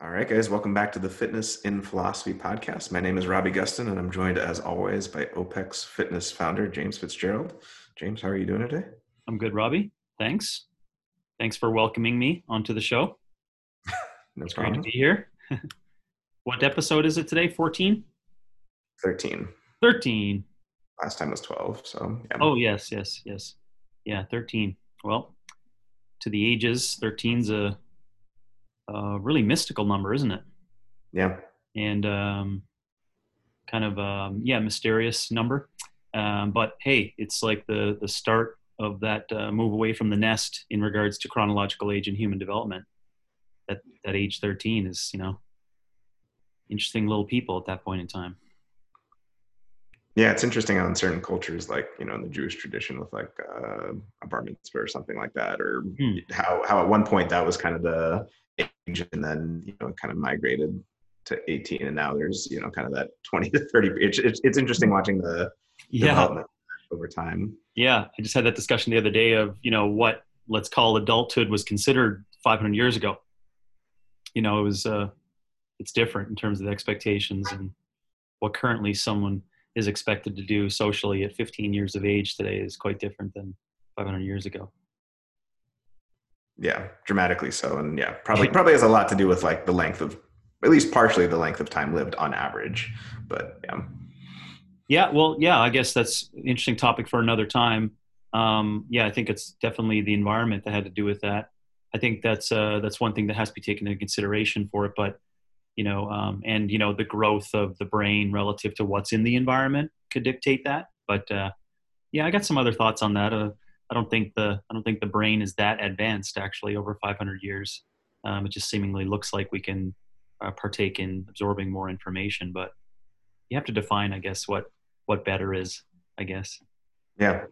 All right, guys, welcome back to the Fitness in Philosophy podcast. My name is Robbie Gustin, and I'm joined as always by OPEX Fitness founder James Fitzgerald. James, how are you doing today? I'm good, Robbie. Thanks. Thanks for welcoming me onto the show. no it's problem. great to be here. what episode is it today? 14? 13. 13. Last time was 12, so yeah. Oh, yes, yes, yes. Yeah, 13. Well, to the ages, 13's a, a really mystical number, isn't it? Yeah. And um, kind of, um, yeah, mysterious number. Um, but hey, it's like the, the start of that uh, move away from the nest in regards to chronological age and human development. That, that age 13 is, you know, interesting little people at that point in time. Yeah, it's interesting how in certain cultures, like you know, in the Jewish tradition, with like uh, a bar mitzvah or something like that, or Hmm. how how at one point that was kind of the age, and then you know, kind of migrated to 18, and now there's you know, kind of that 20 to 30. It's it's, it's interesting watching the Yeah. development over time. Yeah. I just had that discussion the other day of, you know, what let's call adulthood was considered 500 years ago. You know, it was, uh, it's different in terms of the expectations and what currently someone is expected to do socially at 15 years of age today is quite different than 500 years ago. Yeah, dramatically so, and yeah, probably probably has a lot to do with like the length of, at least partially the length of time lived on average. But yeah, Yeah, well, yeah, I guess that's an interesting topic for another time. Um, yeah, I think it's definitely the environment that had to do with that. I think that's uh, that's one thing that has to be taken into consideration for it. But you know, um, and you know, the growth of the brain relative to what's in the environment could dictate that. But uh, yeah, I got some other thoughts on that. Uh, I don't think the I don't think the brain is that advanced actually over 500 years. Um, it just seemingly looks like we can uh, partake in absorbing more information, but you have to define, I guess, what what better is. I guess. yeah,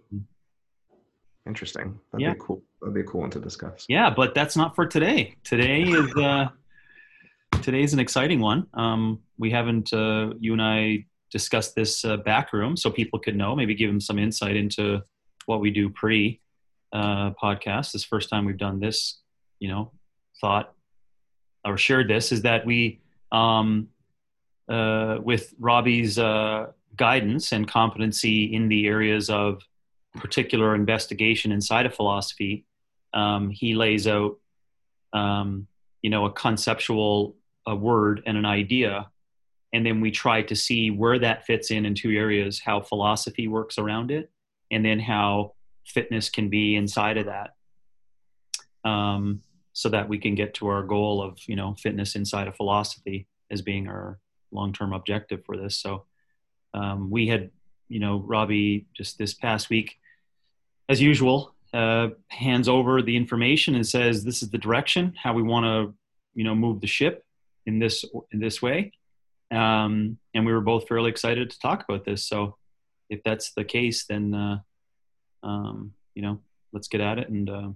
interesting. That'd Yeah. be cool. That'd be a cool one to discuss. Yeah, but that's not for today. Today is uh, today's an exciting one. Um, we haven't uh, you and I discussed this uh, back room, so people could know. Maybe give them some insight into what we do pre uh, podcast. This first time we've done this. You know, thought or shared this is that we um, uh, with Robbie's uh, guidance and competency in the areas of particular investigation inside of philosophy um, he lays out, um, you know, a conceptual a word and an idea, and then we try to see where that fits in in two areas: how philosophy works around it, and then how fitness can be inside of that, um, so that we can get to our goal of you know fitness inside of philosophy as being our long-term objective for this. So um, we had, you know, Robbie just this past week, as usual, uh, hands over the information and says, "This is the direction how we want to, you know, move the ship in this in this way." Um, and we were both fairly excited to talk about this. So, if that's the case, then uh, um, you know, let's get at it and uh,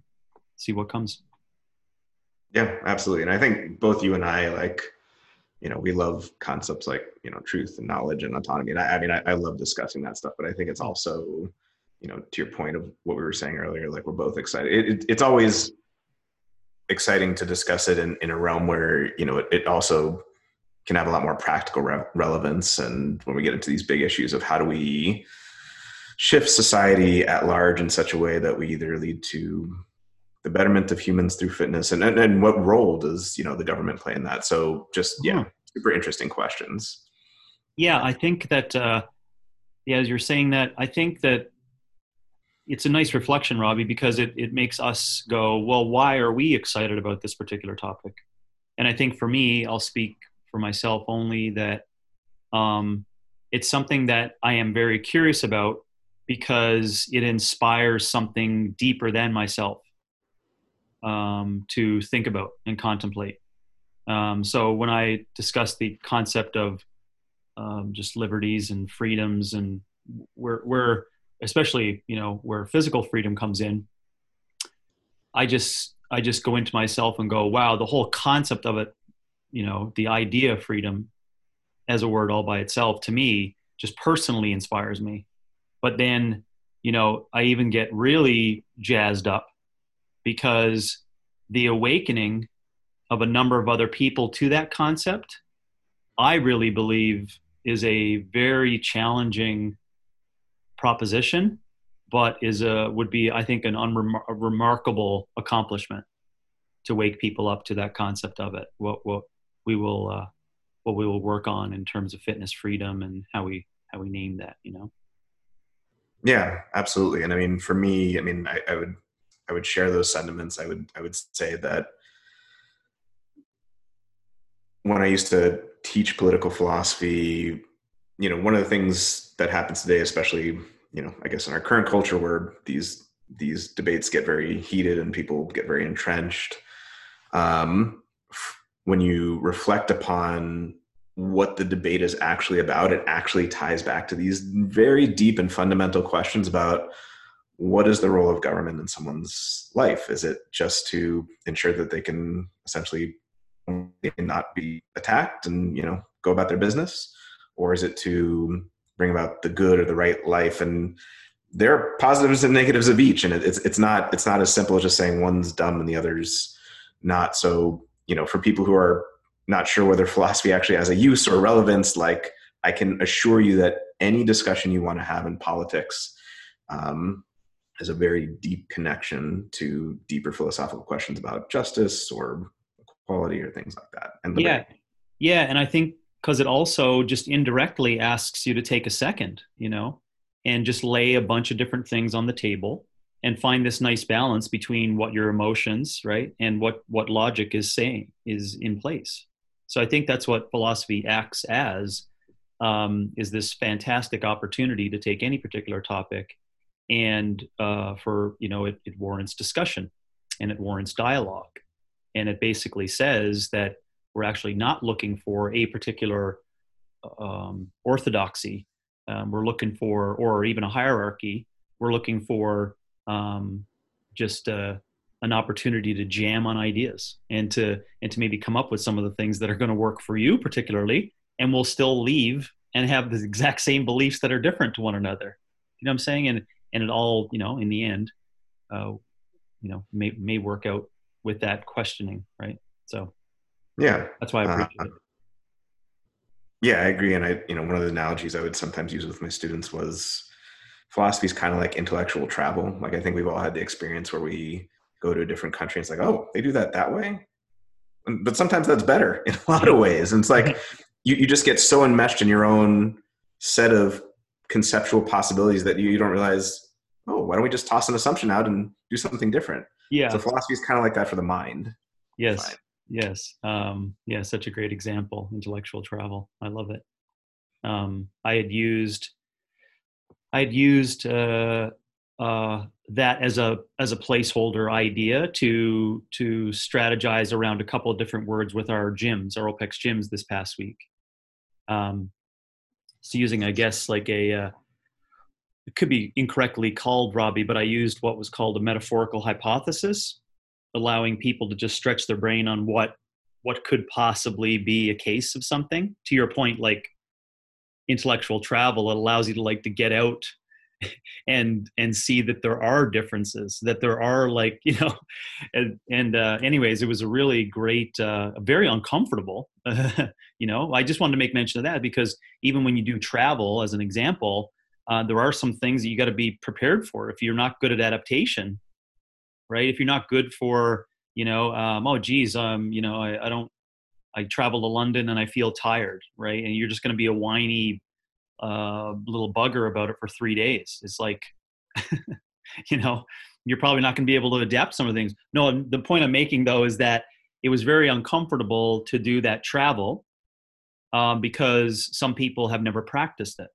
see what comes. Yeah, absolutely. And I think both you and I like, you know, we love concepts like you know truth and knowledge and autonomy. And I, I mean, I, I love discussing that stuff. But I think it's also you know to your point of what we were saying earlier like we're both excited it, it, it's always exciting to discuss it in, in a realm where you know it, it also can have a lot more practical re- relevance. And when we get into these big issues of how do we shift society at large in such a way that we either lead to the betterment of humans through fitness and, and, and what role does you know the government play in that? So just yeah super interesting questions. Yeah, I think that, uh, yeah, as you're saying that, I think that it's a nice reflection, Robbie, because it, it makes us go, well, why are we excited about this particular topic? And I think for me, I'll speak for myself only that um, it's something that I am very curious about because it inspires something deeper than myself um, to think about and contemplate. Um, so when I discuss the concept of um, just liberties and freedoms and where where especially you know where physical freedom comes in i just i just go into myself and go wow the whole concept of it you know the idea of freedom as a word all by itself to me just personally inspires me but then you know i even get really jazzed up because the awakening of a number of other people to that concept, I really believe is a very challenging proposition, but is a would be I think an unremarkable accomplishment to wake people up to that concept of it. What what we will uh, what we will work on in terms of fitness freedom and how we how we name that. You know. Yeah, absolutely. And I mean, for me, I mean, I, I would I would share those sentiments. I would I would say that when I used to teach political philosophy, you know, one of the things that happens today, especially, you know, I guess in our current culture where these these debates get very heated and people get very entrenched, um, when you reflect upon what the debate is actually about, it actually ties back to these very deep and fundamental questions about what is the role of government in someone's life? Is it just to ensure that they can essentially not be attacked and you know go about their business, or is it to bring about the good or the right life? And there are positives and negatives of each, and it's it's not it's not as simple as just saying one's dumb and the other's not. So you know, for people who are not sure whether philosophy actually has a use or relevance, like I can assure you that any discussion you want to have in politics um, has a very deep connection to deeper philosophical questions about justice or equality or things like that. And yeah, yeah, and I think because it also just indirectly asks you to take a second, you know, and just lay a bunch of different things on the table and find this nice balance between what your emotions, right, and what what logic is saying is in place. So I think that's what philosophy acts as um, is this fantastic opportunity to take any particular topic and uh, for you know it, it warrants discussion and it warrants dialogue. And it basically says that we're actually not looking for a particular um, orthodoxy. Um, we're looking for or even a hierarchy. We're looking for um, just uh, an opportunity to jam on ideas and to and to maybe come up with some of the things that are going to work for you particularly and we'll still leave and have the exact same beliefs that are different to one another. You know what i'm saying? And and it all you know in the end uh, you know may may work out with that questioning right? So yeah. that's why i uh, appreciate uh, it. Yeah i agree. And i you know one of the analogies i would sometimes use with my students was philosophy is kind of like intellectual travel like i think we've all had the experience where we go to a different country And it's like oh they do that that way but sometimes that's better in a lot of ways and it's like you, you just get so enmeshed in your own set of conceptual possibilities that you, you don't realize oh, why don't we just toss an assumption out and do something different? Yeah. So philosophy is kind of like that for the mind. Yes. Yes. Um, yeah. Such a great example. Intellectual travel. I love it. Um, I had used, I had used uh, uh, that as a as a placeholder idea to to strategize around a couple of different words with our gyms, our OPEX gyms this past week. Um, so using, I guess, like a uh, it could be incorrectly called Robbie, but I used what was called a metaphorical hypothesis, allowing people to just stretch their brain on what what could possibly be a case of something. To your point, like intellectual travel, it allows you to like to get out and and see that there are differences, that there are like you know, and, and uh, anyways, it was a really great, uh, very uncomfortable. you know, I just wanted to make mention of that because even when you do travel, as an example uh, there are some things that you got to be prepared for if you're not good at adaptation right if you're not good for you know um, oh geez um, you know I, I don't i travel to london and i feel tired right? And you're just going to be a whiny uh, little bugger about it for three days. It's like you know you're probably not going to be able to adapt some of the things. No the point i'm making though is that it was very uncomfortable to do that travel um, because some people have never practiced it.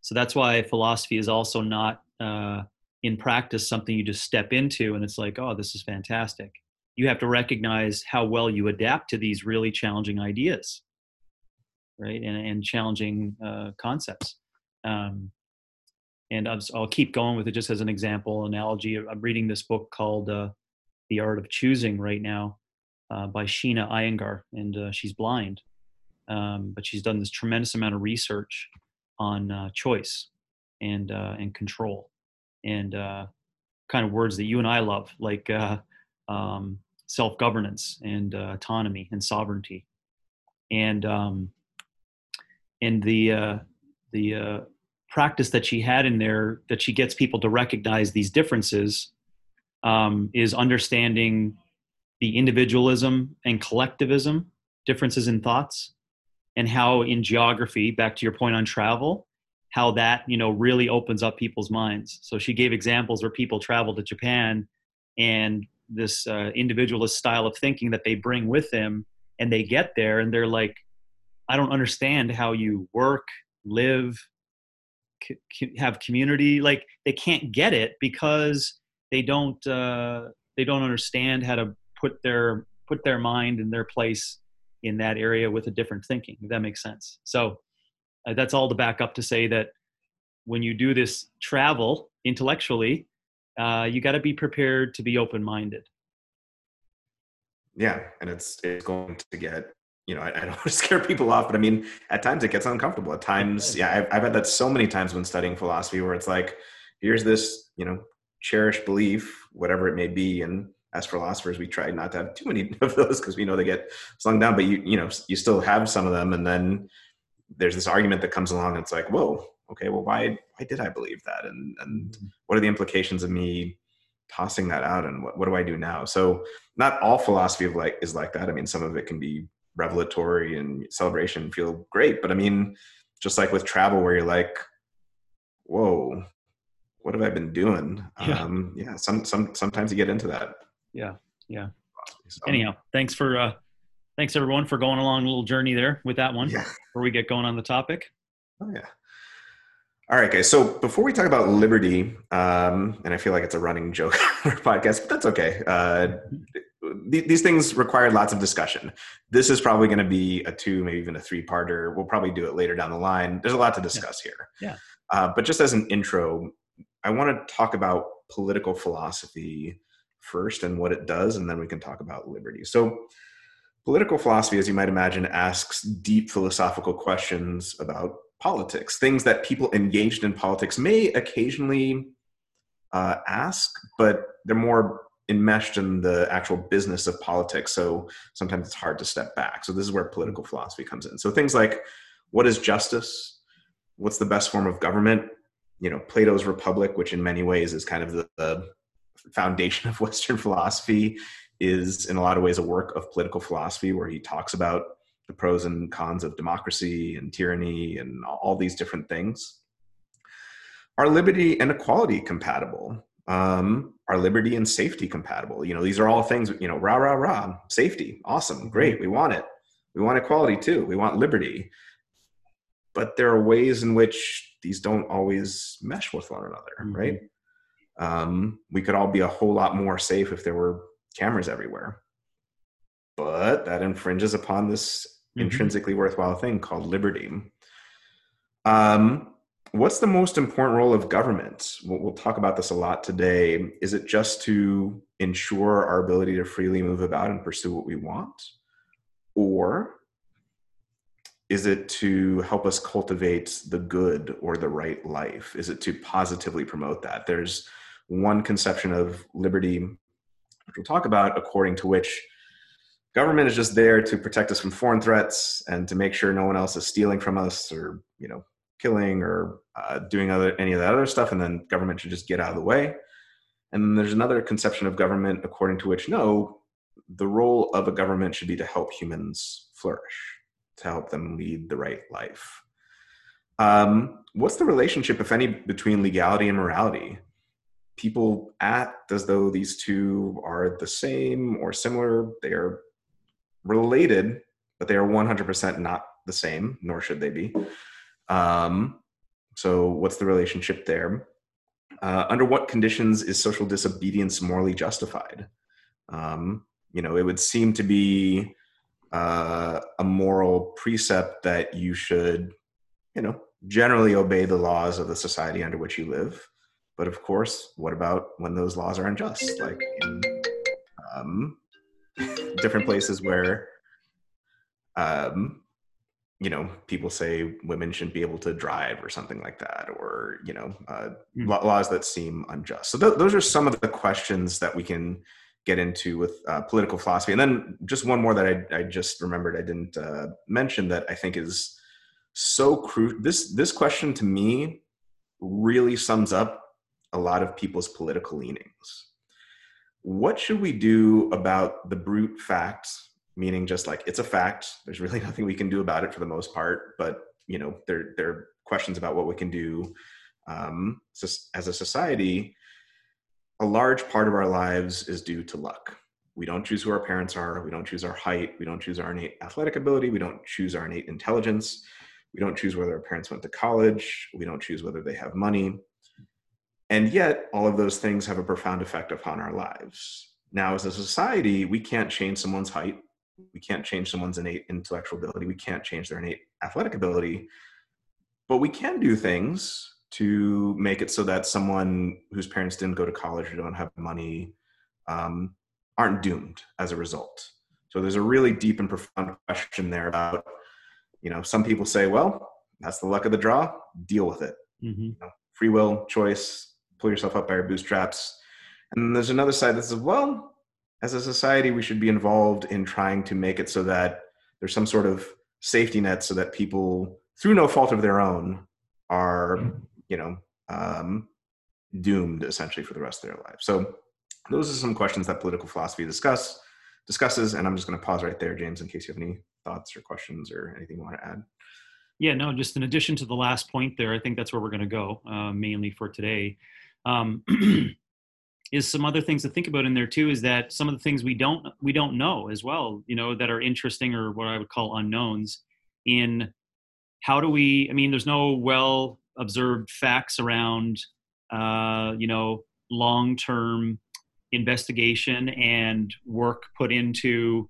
So that's why philosophy is also not uh, in practice something you just step into and it's like, oh, this is fantastic. You have to recognize how well you adapt to these really challenging ideas, right? And, and challenging uh, concepts. Um, and I'll, I'll, keep going with it just as an example, analogy. I'm reading this book called uh, The Art of Choosing right now uh, by Sheena Iyengar, and uh, she's blind. Um, but she's done this tremendous amount of research on uh, choice and uh, and control and kind of words that you and I love, like um, self governance and uh, autonomy and sovereignty, and um, and the uh, the uh, practice that she had in there that she gets people to recognize these differences um, is understanding the individualism and collectivism differences in thoughts and how in geography back to your point on travel how that you know really opens up people's minds. So she gave examples where people travel to japan and this uh, individualist style of thinking that they bring with them and they get there and they're like i don't understand how you work live c- have community. Like they can't get it because they don't uh, they don't understand how to put their put their mind in their place in that area with a different thinking if that makes sense. So uh, that's all to back up to say that when you do this travel intellectually uh, you got to be prepared to be open-minded. Yeah and it's it's going to get you know i, I don't want to scare people off but i mean at times it gets uncomfortable. At times yeah I've, I've had that so many times when studying philosophy where it's like here's this you know cherished belief whatever it may be and as philosophers we try not to have too many of those because we know they get slung down but you you know you still have some of them and then there's this argument that comes along and it's like whoa okay well why why did i believe that? And and mm-hmm. what are the implications of me tossing that out? And what, what do i do now? So not all philosophy of like is like that. I mean some of it can be revelatory and celebration feel great but i mean just like with travel where you're like whoa what have i been doing? Yeah. um yeah some some sometimes you get into that. Yeah yeah. So, anyhow thanks for uh thanks everyone for going along a little journey there with that one yeah. before we get going on the topic. Oh yeah all right, guys. So before we talk about liberty, um, and I feel like it's a running joke on our podcast, but that's okay. Uh, th- these things require lots of discussion. This is probably going to be a two, maybe even a three-parter. We'll probably do it later down the line. There's a lot to discuss yeah. here. Yeah. Uh, but just as an intro, I want to talk about political philosophy first and what it does, and then we can talk about liberty. So, political philosophy, as you might imagine, asks deep philosophical questions about politics, things that people engaged in politics may occasionally uh, ask, but they're more enmeshed in the actual business of politics. So sometimes it's hard to step back. So this is where political philosophy comes in. So things like what is justice? What's the best form of government? You know, Plato's Republic, which in many ways is kind of the, the foundation of Western philosophy, is in a lot of ways a work of political philosophy where he talks about the pros and cons of democracy and tyranny and all these different things. Are liberty and equality compatible? Um, are liberty and safety compatible? You know, these are all things, you know, rah, rah, rah, safety, awesome, great, we want it. We want equality too, we want liberty. But there are ways in which these don't always mesh with one another, mm-hmm. right? Um, we could all be a whole lot more safe if there were cameras everywhere. But that infringes upon this mm-hmm. intrinsically worthwhile thing called liberty. Um, what's the most important role of government? We'll, we'll, talk about this a lot today. Is it just to ensure our ability to freely move about and pursue what we want? Or is it to help us cultivate the good or the right life? Is it to positively promote that? There's one conception of liberty, which we'll talk about, according to which government is just there to protect us from foreign threats and to make sure no one else is stealing from us or you know killing or uh, doing other any of that other stuff and then government should just get out of the way. And then there's another conception of government according to which no the role of a government should be to help humans flourish to help them lead the right life. Um, what's the relationship if any between legality and morality? People act as though these two are the same or similar. They are related, but they are 100% not the same, nor should they be. Um, so, what's the relationship there? Uh, under what conditions is social disobedience morally justified? Um, you know, it would seem to be uh, a moral precept that you should, you know, generally obey the laws of the society under which you live. But of course, what about when those laws are unjust? Like in um, different places where um, you know people say women shouldn't be able to drive or something like that or you know uh, mm. laws that seem unjust so th- those are some of the questions that we can get into with uh, political philosophy. And then just one more that I, I just remembered I didn't uh, mention that I think is so crucial. This this question to me really sums up a lot of people's political leanings. What should we do about the brute facts? Meaning, just like it's a fact. There's really nothing we can do about it for the most part. But you know, there there are questions about what we can do um, as a society a large part of our lives is due to luck. We don't choose who our parents are. We don't choose our height. We don't choose our innate athletic ability. We don't choose our innate intelligence. We don't choose whether our parents went to college. We don't choose whether they have money. And yet, all of those things have a profound effect upon our lives. Now, as a society, we can't change someone's height. We can't change someone's innate intellectual ability. We can't change their innate athletic ability. But we can do things to make it so that someone whose parents didn't go to college or don't have money um, aren't doomed as a result. So there's a really deep and profound question there about, you know, some people say, well, that's the luck of the draw, deal with it. Mm-hmm. You know, free will, choice, pull yourself up by your bootstraps. And there's another side that says, well, as a society, we should be involved in trying to make it so that there's some sort of safety net so that people, through no fault of their own, are you know um, doomed essentially for the rest of their life. So those are some questions that political philosophy discuss discusses, and I'm just going to pause right there, James, in case you have any thoughts or questions or anything you want to add. Yeah, no, just in addition to the last point there, I think that's where we're going to go uh, mainly for today. Um, is some other things to think about in there too is that some of the things we don't we don't know as well you know that are interesting or what i would call unknowns in how do we i mean there's no well observed facts around uh, you know long-term investigation and work put into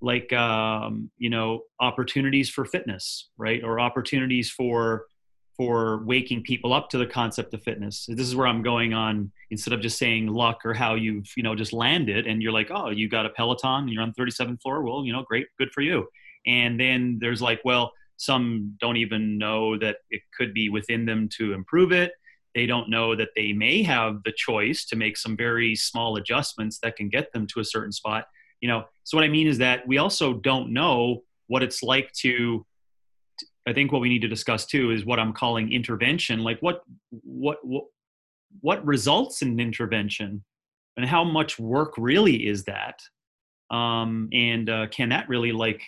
like um, you know opportunities for fitness right or opportunities for for waking people up to the concept of fitness this is where i'm going on instead of just saying luck or how you've you know just landed and you're like oh you got a peloton and you're on 37th floor well you know great good for you and then there's like well some don't even know that it could be within them to improve it. They don't know that they may have the choice to make some very small adjustments that can get them to a certain spot. You know, so what I mean is that we also don't know what it's like to I think what we need to discuss too is what I'm calling intervention. Like what what what what results in intervention, and how much work really is that, um, and uh, can that really like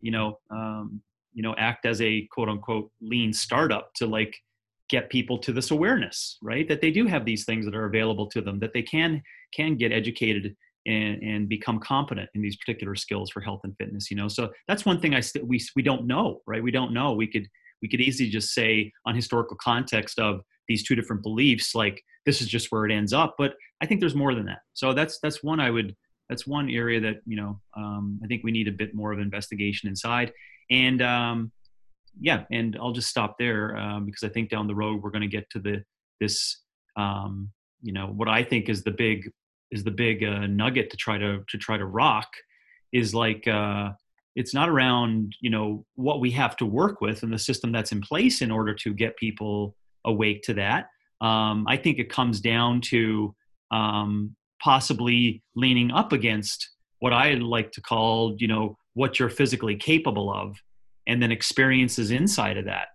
you know um, you know act as a quote unquote lean startup to like get people to this awareness right that they do have these things that are available to them that they can can get educated and, and become competent in these particular skills for health and fitness you know? So that's one thing i st- we we don't know right? We don't know. We could we could easily just say on historical context of these two different beliefs like this is just where it ends up but i think there's more than that. So that's that's one i would that's one area that you know um, i think we need a bit more of investigation inside. And um, yeah, and I'll just stop there um, because I think down the road we're going to get to the this um, you know what I think is the big is the big uh, nugget to try to to try to rock is like uh, it's not around you know what we have to work with and the system that's in place in order to get people awake to that. Um, I think it comes down to um, possibly leaning up against what I like to call you know what you're physically capable of and then experiences inside of that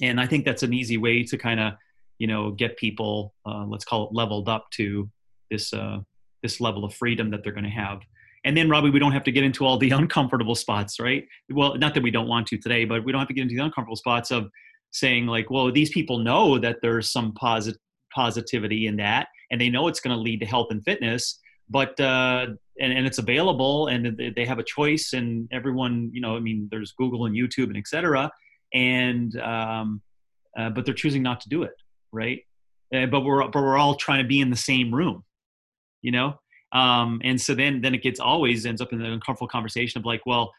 and i think that's an easy way to kind of you know get people uh, let's call it leveled up to this uh, this level of freedom that they're going to have. And then robbie we don't have to get into all the uncomfortable spots right? Well not that we don't want to today but we don't have to get into the uncomfortable spots of saying like well these people know that there's some posit- positivity in that and they know it's going to lead to health and fitness but uh, and, and it's available and they have a choice and everyone you know i mean there's google and youtube and etc and um, uh, but they're choosing not to do it right? Uh, but we're but we're all trying to be in the same room you know? Um, and so then then it gets always ends up in the uncomfortable conversation of like well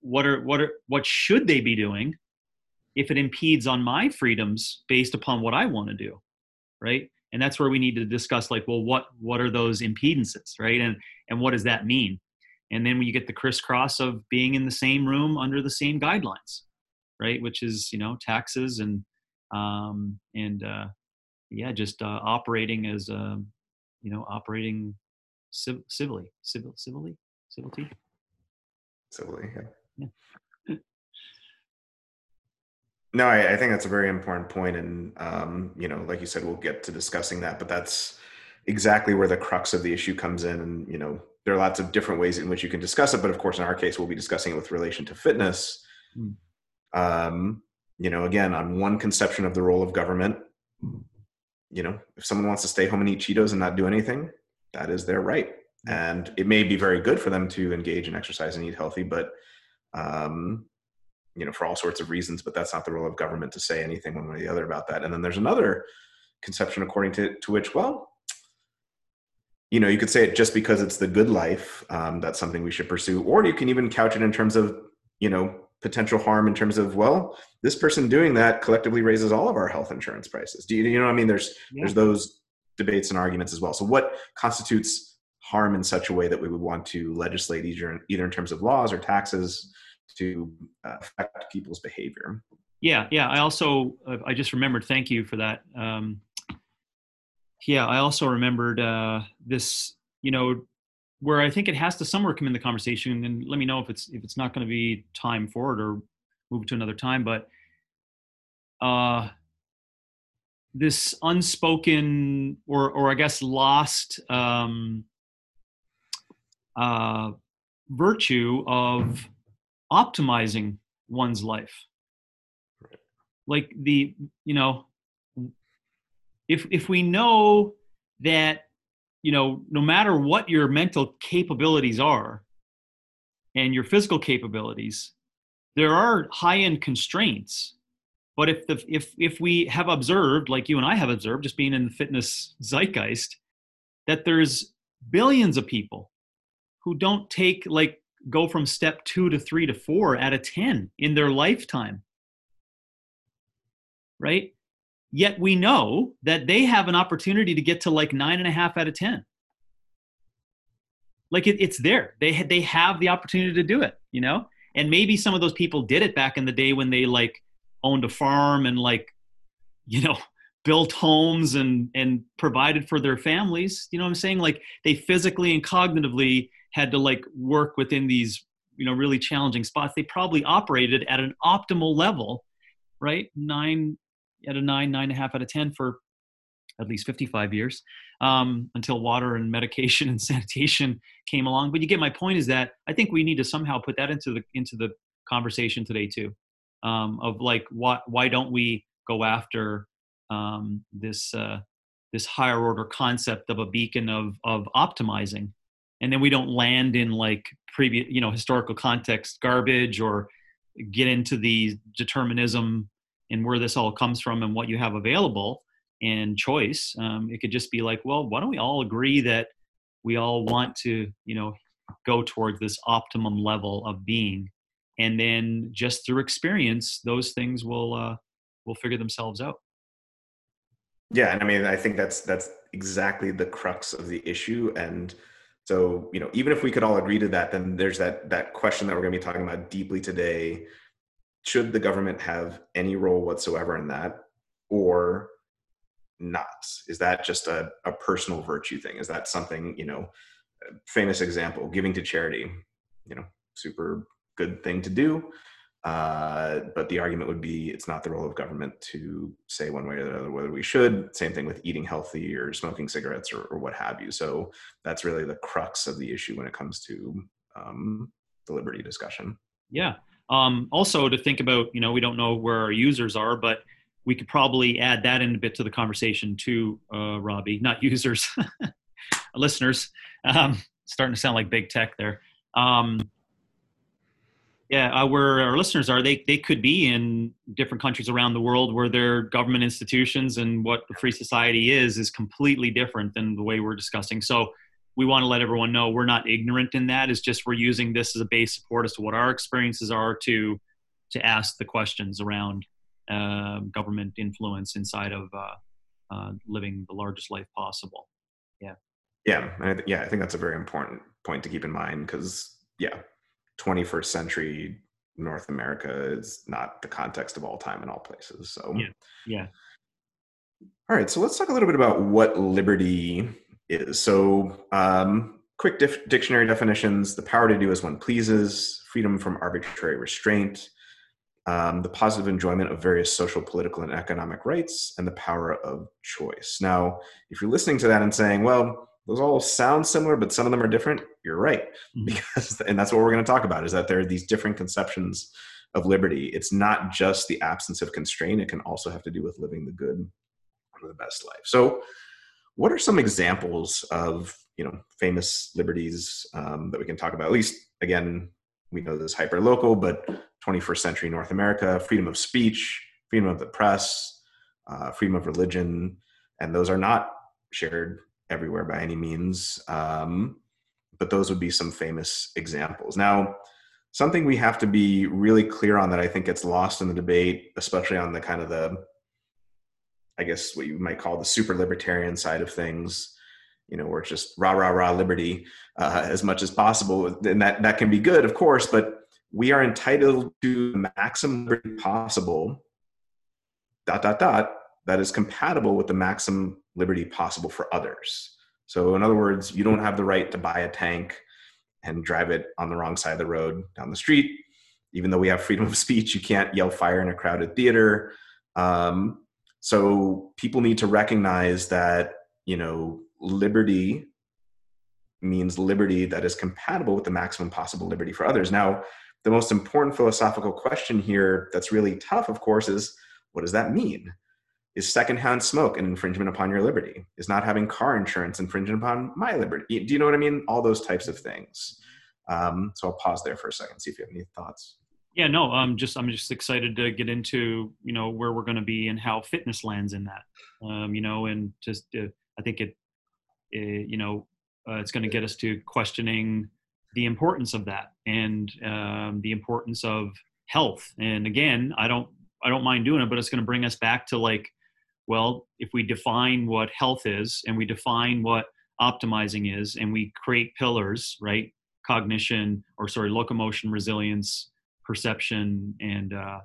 what are what are what should they be doing if it impedes on my freedoms based upon what i want to do right? And that's where we need to discuss like well what what are those impedances right? And and what does that mean? And then when you get the crisscross of being in the same room under the same guidelines right? Which is you know taxes and um and uh yeah just uh, operating as a you know operating civ- civilly, civil, civilly, civility. Civilly, yeah. Yeah. No, I, I think that's a very important point, and um, you know, like you said, we'll get to discussing that, but that's exactly where the crux of the issue comes in. And you know, there are lots of different ways in which you can discuss it, but of course, in our case, we'll be discussing it with relation to fitness. Mm. Um, you know, again, on one conception of the role of government, you know, if someone wants to stay home and eat Cheetos and not do anything, that is their right. And it may be very good for them to engage in exercise and eat healthy, but um, you know, for all sorts of reasons, but that's not the role of government to say anything one way or the other about that. And then there's another conception according to, to which, well, you know, you could say it just because it's the good life, um, that's something we should pursue, or you can even couch it in terms of, you know, potential harm in terms of, well, this person doing that collectively raises all of our health insurance prices. Do you, you know what I mean? There's, Yeah. there's those debates and arguments as well. So what constitutes harm in such a way that we would want to legislate either, either in terms of laws or taxes to uh, affect people's behavior? Yeah, yeah. I also uh, I just remembered. Thank you for that. Um, yeah, I also remembered uh, this. You know, where I think it has to somewhere come in the conversation, and let me know if it's if it's not going to be time for it or move to another time. But uh, this unspoken or or I guess lost um, uh, virtue of optimizing one's life like the you know if if we know that you know no matter what your mental capabilities are and your physical capabilities there are high end constraints but if the if if we have observed like you and I have observed just being in the fitness zeitgeist that there's billions of people who don't take like go from step 2 to 3 to 4 out of 10 in their lifetime right? Yet we know that they have an opportunity to get to like nine and a half out of ten. Like it, it's there. They they have the opportunity to do it, you know. And maybe some of those people did it back in the day when they like owned a farm and like, you know, built homes and and provided for their families. You know what I'm saying? Like they physically and cognitively had to like work within these you know really challenging spots. They probably operated at an optimal level, right? Nine at a nine, nine and a half out of 10 for at least 55 years um, until water and medication and sanitation came along. But you get my point is that I think we need to somehow put that into the, into the conversation today too um, of like, why, why don't we go after um, this, uh, this higher order concept of a beacon of, of optimizing. And then we don't land in like previous, you know, historical context garbage or get into the determinism and where this all comes from and what you have available and choice um, it could just be like well why don't we all agree that we all want to you know go towards this optimum level of being and then just through experience those things will uh, will figure themselves out Yeah, and I mean, I think that's that's exactly the crux of the issue. And so, you know, even if we could all agree to that, then there's that that question that we're going to be talking about deeply today. Should the government have any role whatsoever in that, or not? Is that just a, a personal virtue thing? Is that something, you know, famous example, giving to charity, you know, super good thing to do. Uh, but the argument would be it's not the role of government to say one way or the other whether we should. Same thing with eating healthy or smoking cigarettes or, or what have you. So that's really the crux of the issue when it comes to um, the liberty discussion. Yeah. Um, also, to think about, you know, we don't know where our users are, but we could probably add that in a bit to the conversation too, uh, Robbie. Not users, listeners. Um, starting to sound like big tech there. Um, yeah, uh, where our listeners are, they they could be in different countries around the world where their government institutions and what the free society is is completely different than the way we're discussing. So we want to let everyone know we're not ignorant in that. It's just we're using this as a base support as to what our experiences are to to ask the questions around uh, government influence inside of uh, uh, living the largest life possible. Yeah, I th- yeah, I think that's a very important point to keep in mind because yeah, 21st century North America is not the context of all time and all places. So Yeah. Yeah. All right, so let's talk a little bit about what liberty. So, um, quick dif- dictionary definitions the power to do as one pleases, freedom from arbitrary restraint, um, the positive enjoyment of various social, political, and economic rights, and the power of choice. Now, if you're listening to that and saying, well, those all sound similar, but some of them are different, you're right. Mm-hmm. Because, and that's what we're going to talk about is that there are these different conceptions of liberty. It's not just the absence of constraint, it can also have to do with living the good or the best life. So, what are some examples of you know famous liberties um, that we can talk about? At least again, we know this hyper local, but 21st century North America, freedom of speech, freedom of the press, uh, freedom of religion, and those are not shared everywhere by any means. Um, but those would be some famous examples. Now, something we have to be really clear on that I think gets lost in the debate, especially on the kind of the, I guess what you might call the super libertarian side of things, you know, where it's just rah rah rah liberty uh, as much as possible, and that that can be good, of course, but we are entitled to the maximum liberty possible. Dot dot dot that is compatible with the maximum liberty possible for others. So, in other words, you don't have the right to buy a tank and drive it on the wrong side of the road down the street. Even though we have freedom of speech, you can't yell fire in a crowded theater. Um, so, people need to recognize that, you know, liberty means liberty that is compatible with the maximum possible liberty for others. Now, the most important philosophical question here that's really tough, of course, is what does that mean? Is secondhand smoke an infringement upon your liberty? Is not having car insurance infringement upon my liberty? Do you know what I mean? All those types of things. Um, so I'll pause there for a second, see if you have any thoughts. Yeah, no, I'm just I'm just excited to get into you know where we're going to be and how fitness lands in that. Um, you know, and just uh, I think it, it you know uh, it's going to get us to questioning the importance of that and um, the importance of health. And again, I don't I don't mind doing it, but it's going to bring us back to like well, if we define what health is and we define what optimizing is and we create pillars, right? Cognition or sorry, locomotion, resilience, perception, and uh,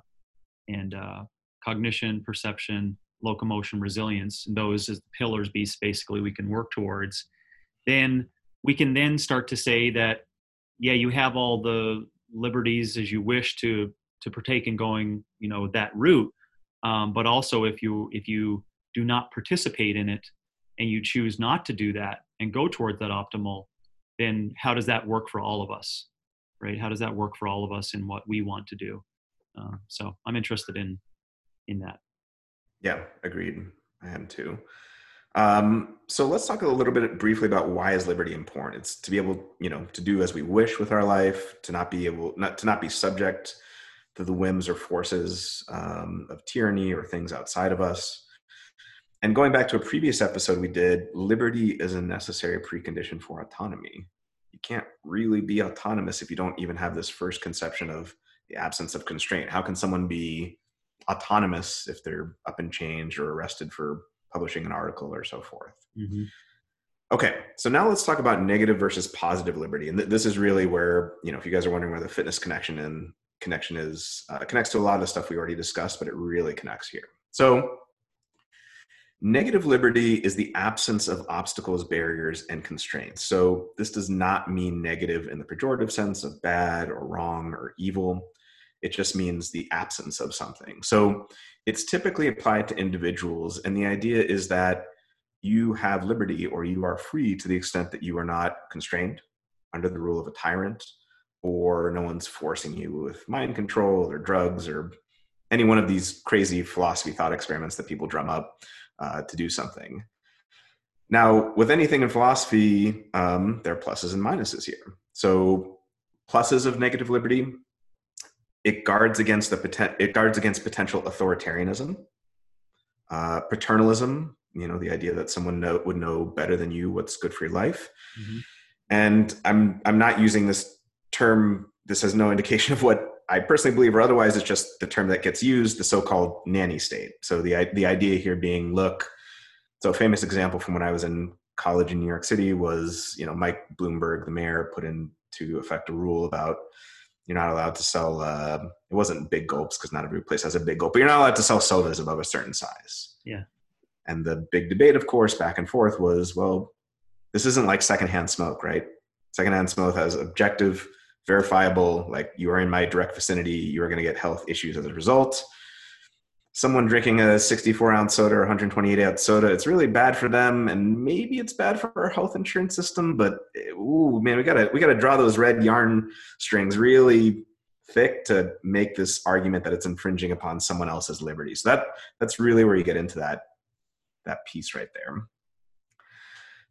and uh, cognition, perception, locomotion, resilience. Those as the pillars beast basically we can work towards. Then we can then start to say that yeah, you have all the liberties as you wish to to partake in going, you know, that route um, but also if you if you do not participate in it and you choose not to do that and go towards that optimal then how does that work for all of us right? How does that work for all of us in what we want to do? Uh, so i'm interested in in that. Yeah agreed. I am too. Um, so let's talk a little bit briefly about why is liberty important? It's to be able you know to do as we wish with our life to not be able not to not be subject to the whims or forces um, of tyranny or things outside of us. And going back to a previous episode we did, liberty is a necessary precondition for autonomy. Can't really be autonomous if you don't even have this first conception of the absence of constraint. How can someone be autonomous if they're up in change or arrested for publishing an article or so forth? Mm-hmm. Okay, so now let's talk about negative versus positive liberty, and th- this is really where you know if you guys are wondering where the fitness connection and connection is uh, connects to a lot of the stuff we already discussed, but it really connects here. So, negative liberty is the absence of obstacles, barriers, and constraints. So, this does not mean negative in the pejorative sense of bad or wrong or evil. It just means the absence of something. So, it's typically applied to individuals, and the idea is that you have liberty or you are free to the extent that you are not constrained under the rule of a tyrant or no one's forcing you with mind control or drugs or any one of these crazy philosophy thought experiments that people drum up uh, to do something. Now, with anything in philosophy, um, there are pluses and minuses here. So, pluses of negative liberty, it guards against the poten- it guards against potential authoritarianism, uh, paternalism. You know, the idea that someone know, would know better than you what's good for your life. Mm-hmm. And I'm I'm not using this term, this has no indication of what I personally believe, or otherwise, it's just the term that gets used, the so-called nanny state. So the the idea here being, look, so a famous example from when I was in college in New York City was, you know, Mike Bloomberg, the mayor, put into effect a rule about you're not allowed to sell. Uh, it wasn't big gulps because not every place has a big gulp, but you're not allowed to sell sodas above a certain size. Yeah. And the big debate, of course, back and forth was, well, this isn't like secondhand smoke, right? secondhand smoke has objective, verifiable, like you are in my direct vicinity, you are going to get health issues as a result. Someone drinking a 64 ounce soda or 128 ounce soda, it's really bad for them, and maybe it's bad for our health insurance system. But ooh, man, we gotta we gotta draw those red yarn strings really thick to make this argument that it's infringing upon someone else's liberty. So that that's really where you get into that that piece right there.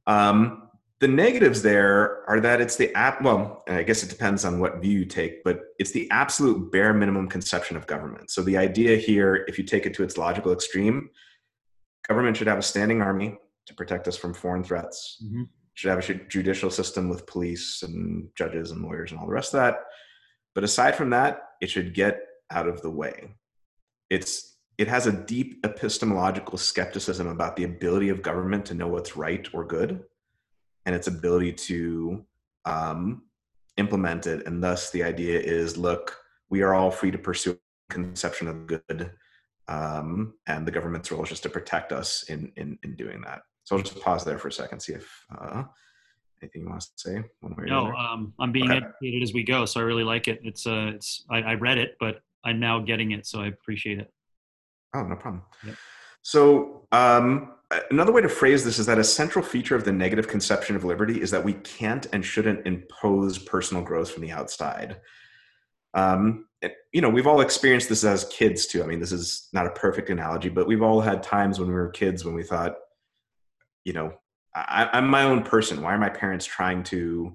Um, the negatives there are that it's the app well i guess it depends on what view you take but it's the absolute bare minimum conception of government. So the idea here if you take it to its logical extreme government should have a standing army to protect us from foreign threats. Mm-hmm. should have a judicial system with police and judges and lawyers and all the rest of that. But aside from that it should get out of the way. It's it has a deep epistemological skepticism about the ability of government to know what's right or good and its ability to um, implement it. And thus, the idea is look, we are all free to pursue conception of good, um, and the government's role is just to protect us in, in, in doing that. So I'll just pause there for a second, see if uh, anything you want to say one way or no, um, I'm being okay. educated as we go, so I really like it. It's uh, it's I, I, read it, but I'm now getting it, so I appreciate it. Oh, no problem. Yep. So um, another way to phrase this is that a central feature of the negative conception of liberty is that we can't and shouldn't impose personal growth from the outside. Um, you know, we've all experienced this as kids too. I mean, this is not a perfect analogy, but we've all had times when we were kids when we thought, you know, I, I'm my own person. Why are my parents trying to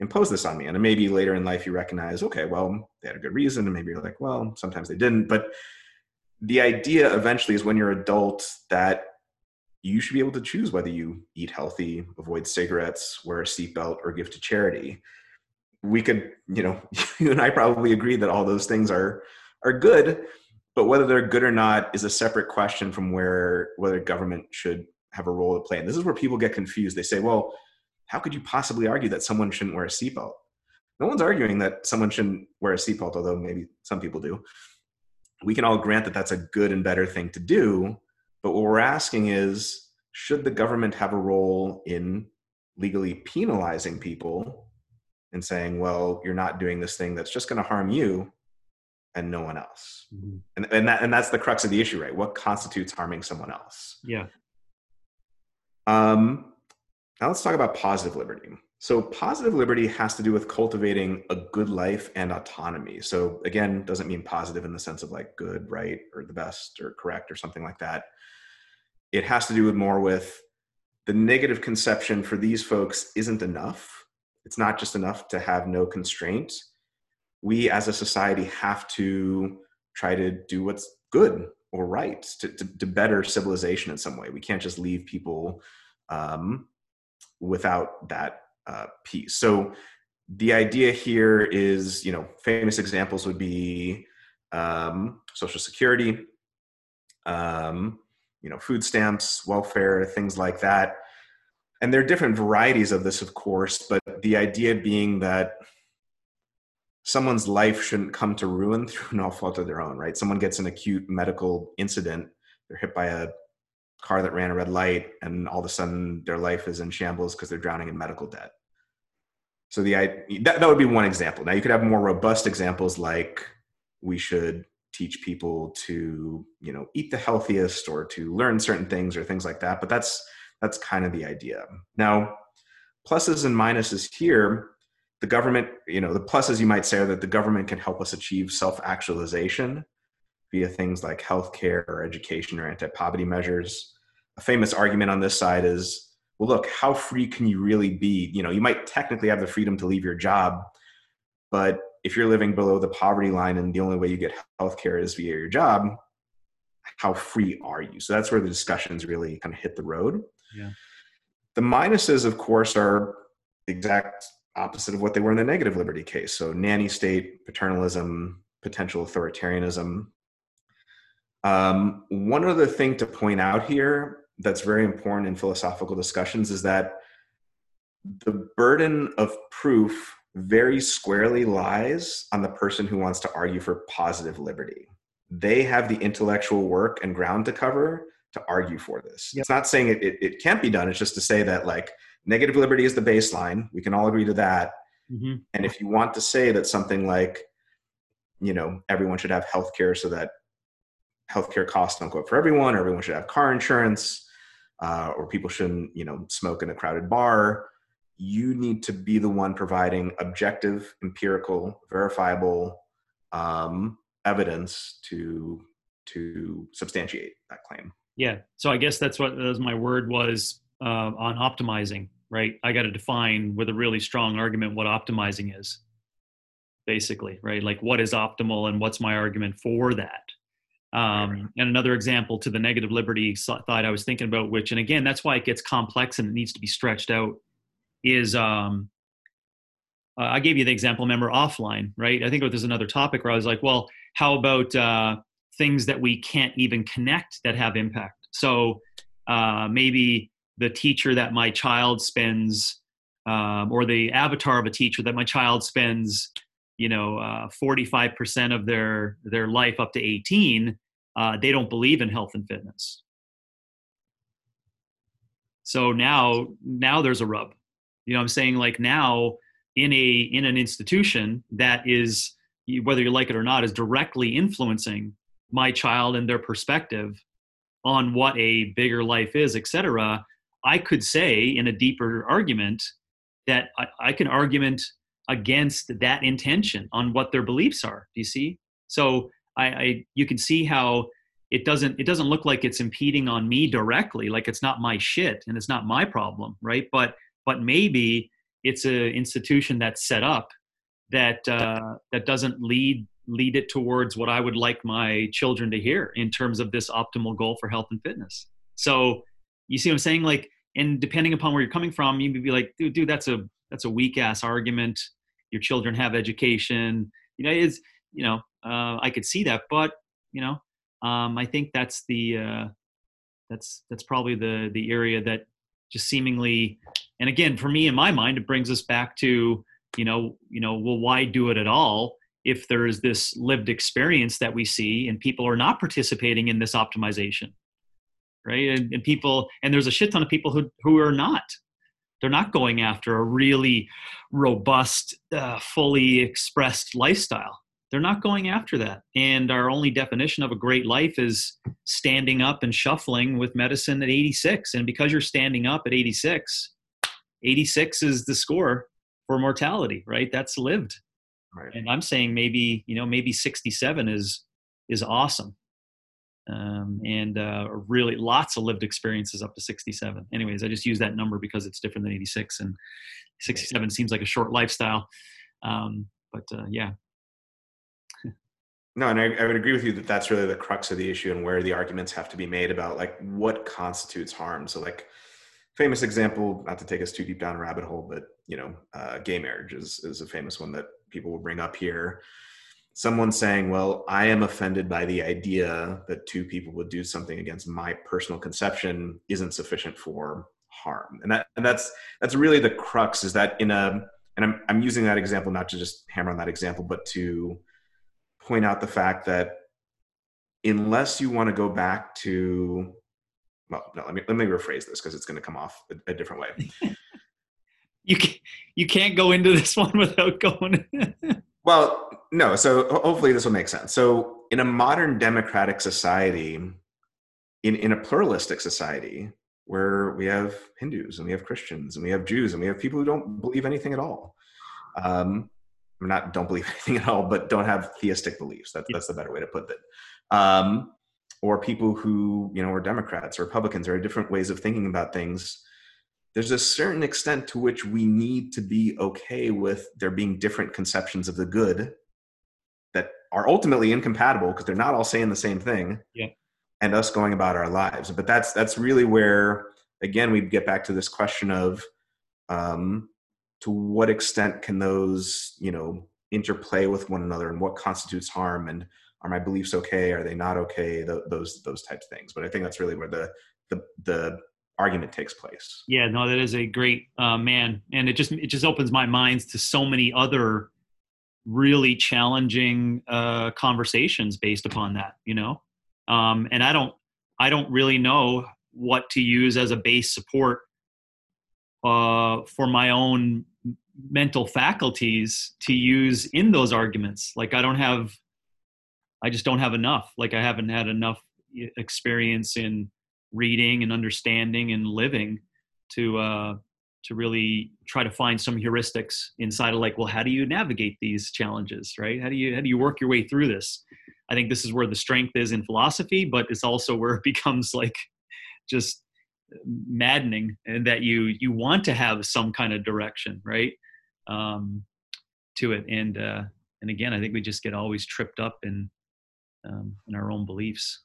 impose this on me? And maybe later in life you recognize, okay, well, they had a good reason, and maybe you're like, well, sometimes they didn't. But the idea eventually is when you're adult that you should be able to choose whether you eat healthy, avoid cigarettes, wear a seatbelt, or give to charity. We could, you know, you and I probably agree that all those things are are good, but whether they're good or not is a separate question from where whether government should have a role to play. And this is where people get confused. They say, well, how could you possibly argue that someone shouldn't wear a seatbelt? No one's arguing that someone shouldn't wear a seatbelt, although maybe some people do. We can all grant that that's a good and better thing to do but what we're asking is should the government have a role in legally penalizing people and saying, well, you're not doing this thing that's just going to harm you and no one else? Mm-hmm. And, and, that, and that's the crux of the issue, right? What constitutes harming someone else? Yeah. Um, now let's talk about positive liberty. So, positive liberty has to do with cultivating a good life and autonomy. So, again, doesn't mean positive in the sense of like good, right, or the best, or correct, or something like that it has to do with more with the negative conception for these folks isn't enough. It's not just enough to have no constraint. We as a society have to try to do what's good or right to, to, to better civilization in some way. We can't just leave people um, without that uh, piece. So the idea here is, you know, famous examples would be um, Social Security, um, you know food stamps welfare things like that. And there are different varieties of this of course but the idea being that someone's life shouldn't come to ruin through no fault of their own right? Someone gets an acute medical incident they're hit by a car that ran a red light and all of a sudden their life is in shambles because they're drowning in medical debt so the that, that would be one example. Now you could have more robust examples like we should teach people to you know eat the healthiest or to learn certain things or things like that but that's that's kind of the idea. Now pluses and minuses here the government you know the pluses you might say are that the government can help us achieve self-actualization via things like healthcare or education or anti-poverty measures. A famous argument on this side is well look how free can you really be you know you might technically have the freedom to leave your job but if you're living below the poverty line and the only way you get health care is via your job, how free are you? So that's where the discussions really kind of hit the road. Yeah. The minuses, of course, are the exact opposite of what they were in the negative liberty case. So nanny state, paternalism, potential authoritarianism. Um, one other thing to point out here that's very important in philosophical discussions is that the burden of proof very squarely lies on the person who wants to argue for positive liberty. They have the intellectual work and ground to cover to argue for this. Yep. It's not saying it, it, it can't be done, it's just to say that like negative liberty is the baseline. We can all agree to that. Mm-hmm. And if you want to say that something like, you know, everyone should have health care so that healthcare costs don't go up for everyone, or everyone should have car insurance, uh, or people shouldn't, you know, smoke in a crowded bar, you need to be the one providing objective, empirical, verifiable um, evidence to to substantiate that claim. Yeah. So I guess that's what was my word was uh, on optimizing, right? I got to define with a really strong argument what optimizing is, basically, right? Like what is optimal and what's my argument for that. Um, and another example to the negative liberty thought I was thinking about, which, and again, that's why it gets complex and it needs to be stretched out, is um, uh, I gave you the example, remember, offline, right? I think there's another topic where I was like, well, how about uh, things that we can't even connect that have impact? So uh, maybe the teacher that my child spends, um, or the avatar of a teacher that my child spends you know uh, 45% of their their life up to 18 uh, they don't believe in health and fitness. So now now there's a rub. You know i'm saying? Like now in a in an institution that is whether you like it or not is directly influencing my child and their perspective on what a bigger life is etc i could say in a deeper argument that I, I can argument against that intention on what their beliefs are. Do you see? So I, I you can see how it doesn't it doesn't look like it's impeding on me directly, like it's not my shit and it's not my problem, right? But but maybe it's an institution that's set up that uh, that doesn't lead lead it towards what I would like my children to hear in terms of this optimal goal for health and fitness. So you see what I'm saying? Like, and depending upon where you're coming from, you would be like, dude, dude, that's a that's a weak ass argument your children have education. You know is you know uh, i could see that but you know um, i think that's the uh, that's that's probably the the area that just seemingly and again for me in my mind it brings us back to you know you know well why do it at all if there is this lived experience that we see and people are not participating in this optimization right? And, and people and there's a shit ton of people who who are not they're not going after a really robust, uh, fully expressed lifestyle. They're not going after that. And our only definition of a great life is standing up and shuffling with medicine at 86. And because you're standing up at 86, 86 is the score for mortality, right? That's lived. Right. And I'm saying maybe, you know, maybe 67 is is awesome um, and uh, really lots of lived experiences up to 67. Anyways, I just use that number because it's different than 86, and 67 seems like a short lifestyle. Um, but uh, yeah. no, and I, I, would agree with you that that's really the crux of the issue and where the arguments have to be made about like what constitutes harm. So, like, famous example, not to take us too deep down a rabbit hole, but you know, uh, gay marriage is is a famous one that people will bring up here someone saying, "Well, I am offended by the idea that two people would do something against my personal conception isn't sufficient for harm," and that and that's that's really the crux. Is that in a and I'm I'm using that example not to just hammer on that example, but to point out the fact that unless you want to go back to well, no, let me let me rephrase this because it's going to come off a, a different way. you can, you can't go into this one without going. Well, no. So hopefully this will make sense. So in a modern democratic society, in, in a pluralistic society where we have Hindus and we have Christians and we have Jews and we have people who don't believe anything at all. Um, not don't believe anything at all, but don't have theistic beliefs. That's that's the better way to put it. Um, or people who you know are Democrats or Republicans or different ways of thinking about things there's a certain extent to which we need to be okay with there being different conceptions of the good that are ultimately incompatible because they're not all saying the same thing yeah. and us going about our lives. But that's that's really where again we get back to this question of um, to what extent can those you know interplay with one another and what constitutes harm and are my beliefs okay? Are they not okay? Th- those those types of things. But i think that's really where the the the argument takes place. Yeah, no, that is a great uh, man, and it just it just opens my minds to so many other really challenging uh, conversations based upon that. You know, um, and I don't I don't really know what to use as a base support uh, for my own mental faculties to use in those arguments. Like I don't have, I just don't have enough. Like I haven't had enough experience in reading and understanding and living to uh, to really try to find some heuristics inside of like, well, how do you navigate these challenges, right? How do you how do you work your way through this? I think this is where the strength is in philosophy, but it's also where it becomes like just maddening and that you you want to have some kind of direction right um, to it and uh, and again i think we just get always tripped up in um, in our own beliefs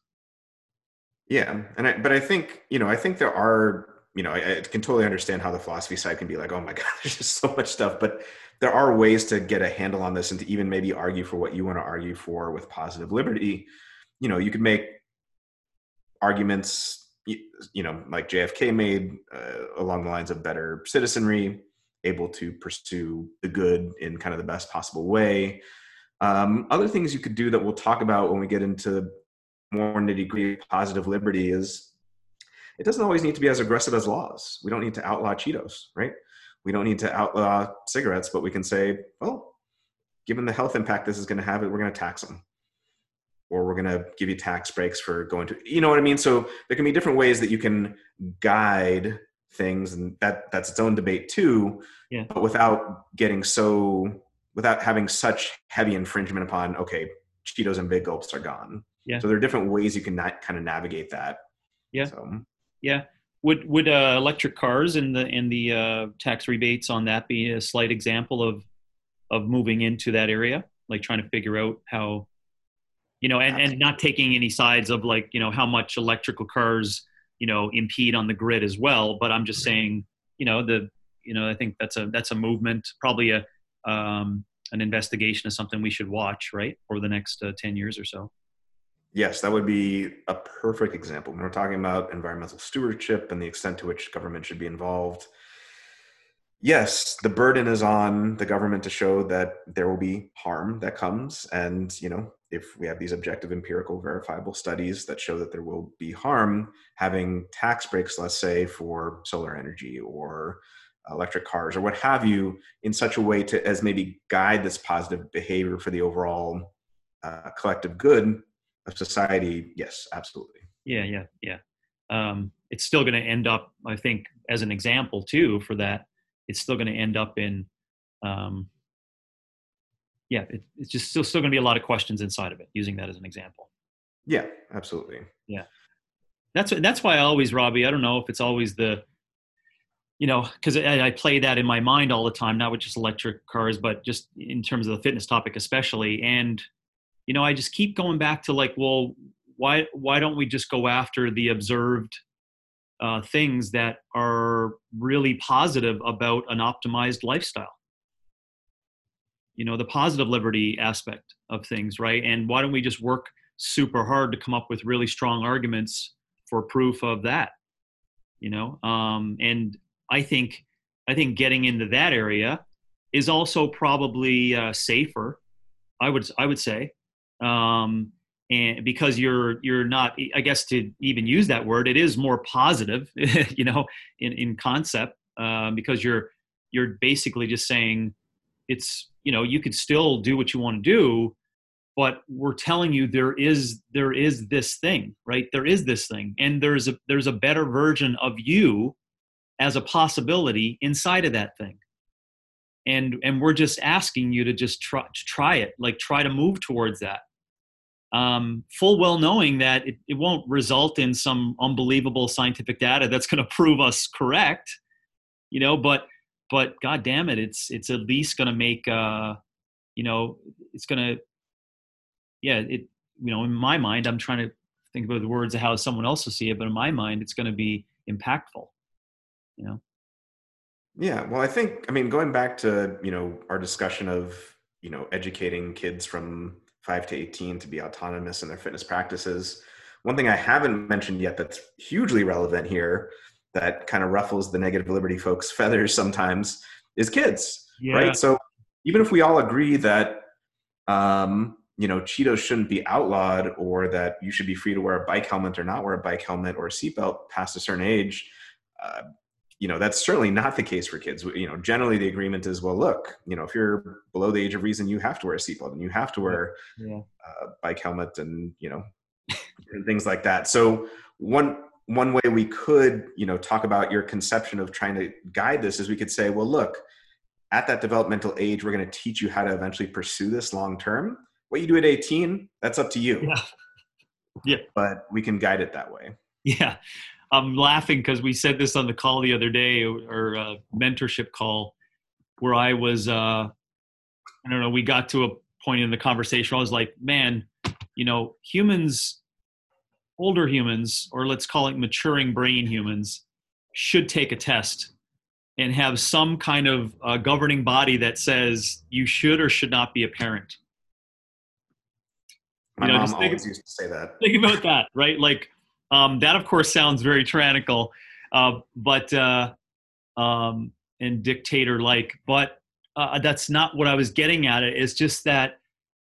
yeah and i but i think you know i think there are you know I, I can totally understand how the philosophy side can be like oh my god there's just so much stuff but there are ways to get a handle on this and to even maybe argue for what you want to argue for with positive liberty you know you could make arguments you know, like JFK made uh, along the lines of better citizenry, able to pursue the good in kind of the best possible way. Um, other things you could do that we'll talk about when we get into more nitty gritty positive liberty is it doesn't always need to be as aggressive as laws. We don't need to outlaw Cheetos, right? We don't need to outlaw cigarettes, but we can say, well, given the health impact this is going to have, we're going to tax them or we're going to give you tax breaks for going to you know what i mean so there can be different ways that you can guide things and that that's its own debate too yeah. but without getting so without having such heavy infringement upon okay cheetos and big gulps are gone yeah so there are different ways you can not kind of navigate that yeah so. yeah would would uh, electric cars and the and the uh, tax rebates on that be a slight example of of moving into that area like trying to figure out how you know, and, and not taking any sides of like, you know, how much electrical cars, you know, impede on the grid as well. But I'm just saying, you know, the, you know, I think that's a, that's a movement, probably a, um, an investigation is something we should watch, right, for the next uh, 10 years or so. Yes, that would be a perfect example. When we're talking about environmental stewardship and the extent to which government should be involved, yes, the burden is on the government to show that there will be harm that comes. And, you know, if we have these objective empirical verifiable studies that show that there will be harm having tax breaks let's say for solar energy or electric cars or what have you in such a way to as maybe guide this positive behavior for the overall uh, collective good of society yes absolutely yeah yeah yeah um, it's still going to end up i think as an example too for that it's still going to end up in um, yeah, it, it's just still still going to be a lot of questions inside of it. Using that as an example. Yeah, absolutely. Yeah, that's that's why I always, Robbie. I don't know if it's always the, you know, because I, I play that in my mind all the time, not with just electric cars, but just in terms of the fitness topic especially. And you know, I just keep going back to like, well, why why don't we just go after the observed uh, things that are really positive about an optimized lifestyle? you know the positive liberty aspect of things right? And why don't we just work super hard to come up with really strong arguments for proof of that you know? Um, and i think i think getting into that area is also probably uh, safer i would i would say um, and because you're you're not i guess to even use that word it is more positive you know in in concept uh, because you're you're basically just saying it's you know you could still do what you want to do but we're telling you there is there is this thing right? There is this thing and there's a there's a better version of you as a possibility inside of that thing and and we're just asking you to just try to try it like try to move towards that. Um, full well knowing that it, it won't result in some unbelievable scientific data that's going to prove us correct you know but but god damn it it's it's at least going to make uh you know it's going to yeah it you know in my mind i'm trying to think about the words of how someone else will see it but in my mind it's going to be impactful you know yeah well i think i mean going back to you know our discussion of you know educating kids from 5 to 18 to be autonomous in their fitness practices one thing i haven't mentioned yet that's hugely relevant here that kind of ruffles the negative liberty folks' feathers sometimes is kids, yeah. right? So even if we all agree that um, you know Cheetos shouldn't be outlawed or that you should be free to wear a bike helmet or not wear a bike helmet or a seatbelt past a certain age, uh, you know that's certainly not the case for kids. You know generally the agreement is well look you know if you're below the age of reason you have to wear a seatbelt and you have to wear yeah. a bike helmet and you know and things like that. So one one way we could you know talk about your conception of trying to guide this is we could say well look at that developmental age we're going to teach you how to eventually pursue this long term. What you do at 18 that's up to you. Yeah. Yeah. But we can guide it that way. Yeah i'm laughing because we said this on the call the other day or uh, mentorship call where i was uh i don't know we got to a point in the conversation i was like man you know humans older humans, or let's call it maturing brain humans, should take a test and have some kind of uh, governing body that says you should or should not be a parent. My you know, mom think, always used to say that. Think about that, right? Like um, that, of course, sounds very tyrannical, uh, but uh, um, and dictator-like. But uh, that's not what I was getting at. It is just that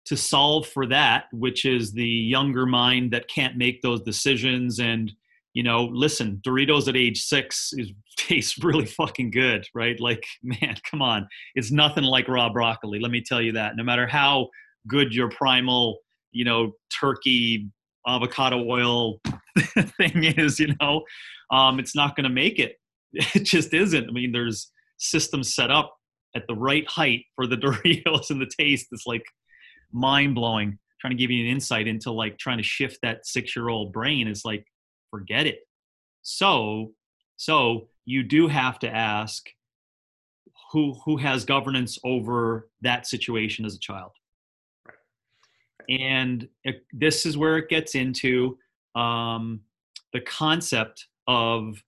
to solve for that, which is the younger mind that can't make those decisions. And, you know, listen, Doritos at age six is tastes really fucking good, right? Like, man, come on. It's nothing like raw broccoli. Let me tell you that. No matter how good your primal, you know, turkey avocado oil thing is, you know, um, it's not going to make it. It just isn't. I mean, there's systems set up at the right height for the Doritos and the taste. It's like mind blowing. Trying to give you an insight into like trying to shift that six year old brain is like, forget it. So, so you do have to ask who who has governance over that situation as a child. And it, this is where it gets into um, the concept of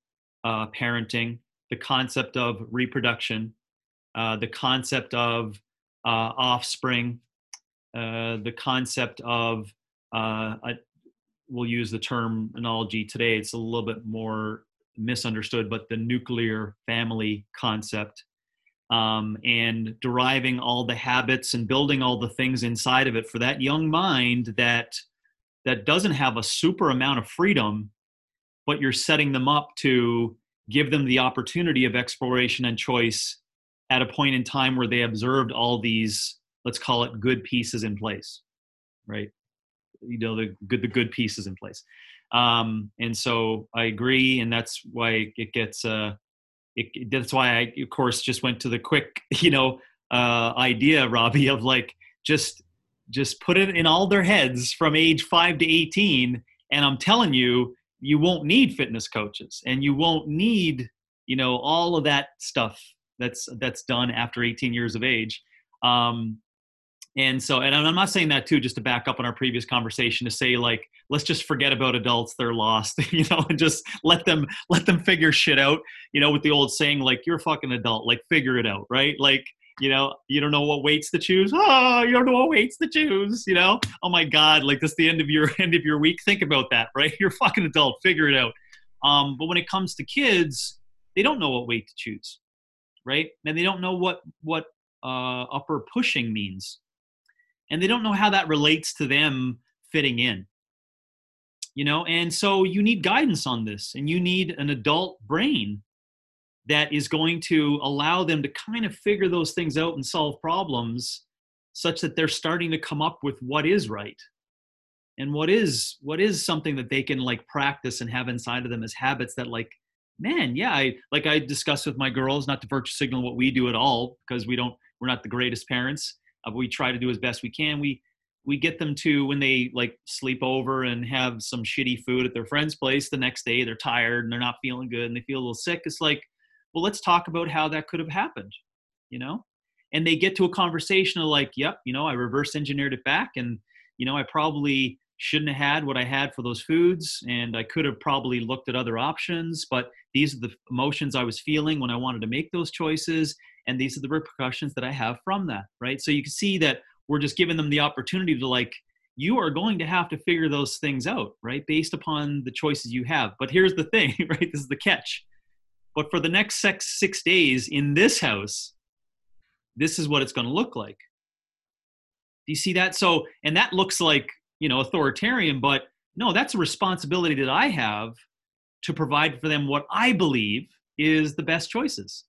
uh, parenting, the concept of reproduction, uh, the concept of uh, offspring, uh, the concept of uh, a, we'll use the terminology today it's a little bit more misunderstood but the nuclear family concept um, and deriving all the habits and building all the things inside of it for that young mind that that doesn't have a super amount of freedom but you're setting them up to give them the opportunity of exploration and choice at a point in time where they observed all these let's call it good pieces in place right? You know the good the good pieces in place. Um, and so i agree and that's why it gets uh it, that's why i of course just went to the quick you know uh idea robbie of like just just put it in all their heads from age 5 to 18 and i'm telling you you won't need fitness coaches and you won't need you know all of that stuff that's that's done after 18 years of age. Um, and so, and I'm not saying that too, just to back up on our previous conversation to say like, let's just forget about adults. They're lost, you know, and just let them, let them figure shit out, you know, with the old saying, like, you're a fucking adult, like figure it out. Right. Like, you know, you don't know what weights to choose. Oh, you don't know what weights to choose, you know? Oh my God. Like this the end of your end of your week. Think about that, right? You're a fucking adult, figure it out. Um, but when it comes to kids, they don't know what weight to choose. Right. And they don't know what, what, uh, upper pushing means and they don't know how that relates to them fitting in you know? And so you need guidance on this and you need an adult brain that is going to allow them to kind of figure those things out and solve problems such that they're starting to come up with what is right and what is what is something that they can like practice and have inside of them as habits that like man yeah i like i discuss with my girls not to virtue signal what we do at all because we don't we're not the greatest parents we try to do as best we can. We we get them to when they like sleep over and have some shitty food at their friend's place the next day they're tired and they're not feeling good and they feel a little sick it's like well let's talk about how that could have happened you know and they get to a conversation of like yep you know i reverse engineered it back and you know i probably shouldn't have had what i had for those foods and i could have probably looked at other options but these are the emotions i was feeling when i wanted to make those choices and these are the repercussions that i have from that right? So you can see that we're just giving them the opportunity to like you are going to have to figure those things out right based upon the choices you have. But here's the thing right this is the catch. But for the next six six days in this house this is what it's going to look like. Do you see that? So and that looks like you know authoritarian but no that's a responsibility that i have to provide for them what i believe is the best choices.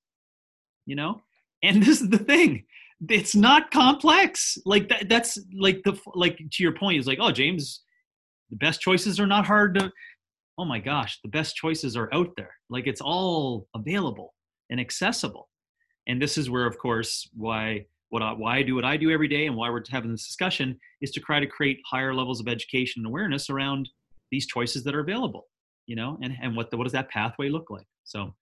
You know, and this is the thing it's not complex. Like that that's like the like to your point is like oh james the best choices are not hard to oh my gosh the best choices are out there. Like it's all available and accessible. And this is where of course why what I, why I do what I do every day and why we're having this discussion is to try to create higher levels of education and awareness around these choices that are available you know and and what the, what does that pathway look like so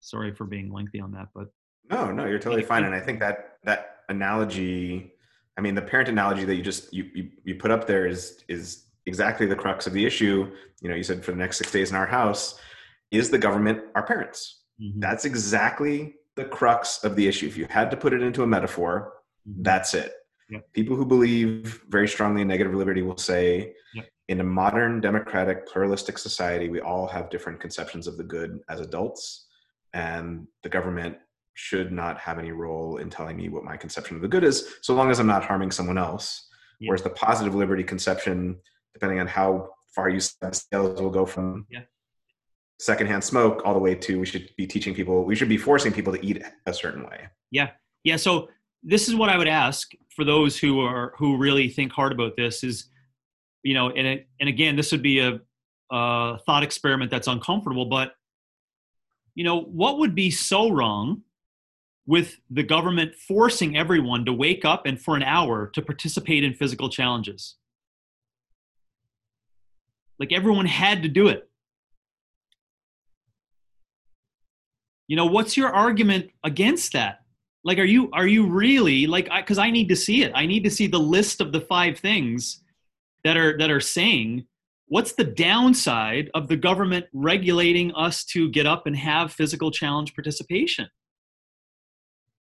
sorry for being lengthy on that but no, no, you're totally fine. And I think that that analogy, I mean, the parent analogy that you just you, you you put up there is is exactly the crux of the issue. You know, you said for the next six days in our house, is the government our parents? Mm-hmm. That's exactly the crux of the issue. If you had to put it into a metaphor, mm-hmm. that's it. Yep. People who believe very strongly in negative liberty will say, yep. in a modern, democratic, pluralistic society, we all have different conceptions of the good as adults, and the government should not have any role in telling me what my conception of the good is, so long as I'm not harming someone else. Yeah. Whereas the positive liberty conception, depending on how far you scales, will go from yeah. Secondhand smoke all the way to we should be teaching people, we should be forcing people to eat a certain way. Yeah, yeah. So this is what I would ask for those who are who really think hard about this is, you know, and it, and again, this would be a, a thought experiment that's uncomfortable, but you know, what would be so wrong with the government forcing everyone to wake up and for an hour to participate in physical challenges. Like everyone had to do it. You know, what's your argument against that? Like, are you are you really like? Because I, I need to see it. I need to see the list of the five things that are that are saying what's the downside of the government regulating us to get up and have physical challenge participation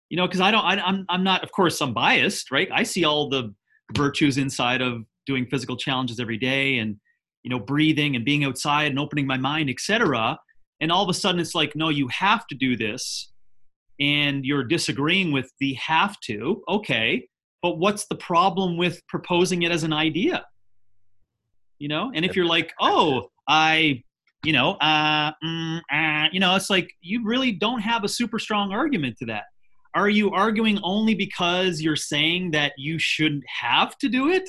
you know because i don't I, I'm, I'm not of course i'm biased right i see all the virtues inside of doing physical challenges every day and you know breathing and being outside and opening my mind etc and all of a sudden it's like no you have to do this and you're disagreeing with the have to okay but what's the problem with proposing it as an idea? You know and if you're like oh i you know uh, mm, uh you know it's like you really don't have a super strong argument to that. Are you arguing only because you're saying that you shouldn't have to do it?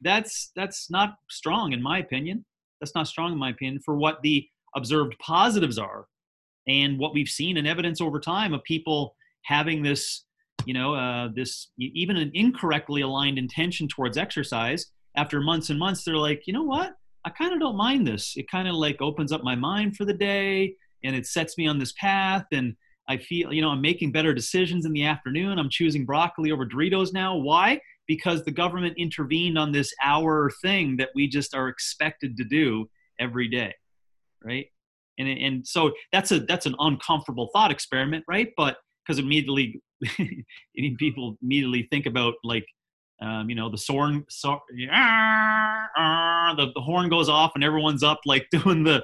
That's that's not strong in my opinion. That's not strong in my opinion for what the observed positives are and what we've seen in evidence over time of people having this you know uh, this even an incorrectly aligned intention towards exercise after months and months they're like you know what i kind of don't mind this it kind of like opens up my mind for the day and it sets me on this path and I feel, you know, I'm making better decisions in the afternoon. I'm choosing broccoli over Doritos now. Why? Because the government intervened on this hour thing that we just are expected to do every day, right? And and so that's a that's an uncomfortable thought experiment, right? But because immediately people immediately think about like um, you know the horn so, uh, the, the horn goes off and everyone's up like doing the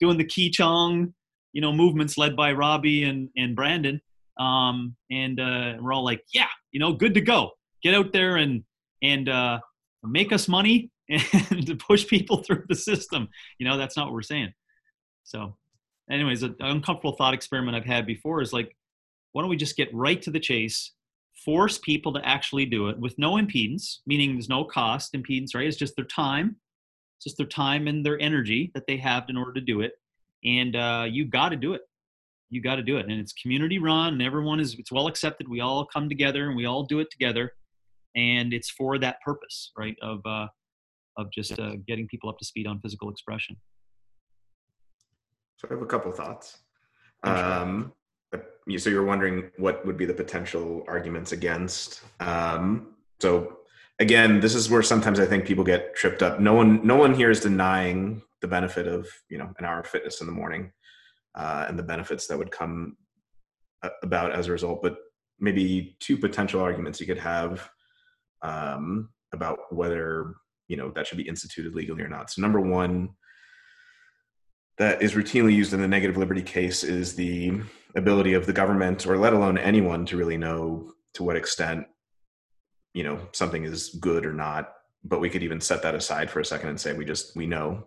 doing the key chong you know, movements led by Robbie and, and Brandon. Um, and uh, we're all like, yeah, you know, good to go. Get out there and, and uh, make us money and to push people through the system. You know, that's not what we're saying. So, anyways, an uncomfortable thought experiment I've had before is like, why don't we just get right to the chase, force people to actually do it with no impedance, meaning there's no cost impedance, right? It's just their time, it's just their time and their energy that they have in order to do it and uh, you got to do it you got to do it and it's community run and everyone is it's well accepted we all come together and we all do it together and it's for that purpose right of uh, of just uh, getting people up to speed on physical expression. So i have a couple thoughts. Um, so you're wondering what would be the potential arguments against um, so again this is where sometimes i think people get tripped up. No one no one here is denying the benefit of you know an hour of fitness in the morning uh, and the benefits that would come about as a result but maybe two potential arguments you could have um, about whether you know that should be instituted legally or not so number one that is routinely used in the negative liberty case is the ability of the government or let alone anyone to really know to what extent you know something is good or not but we could even set that aside for a second and say we just we know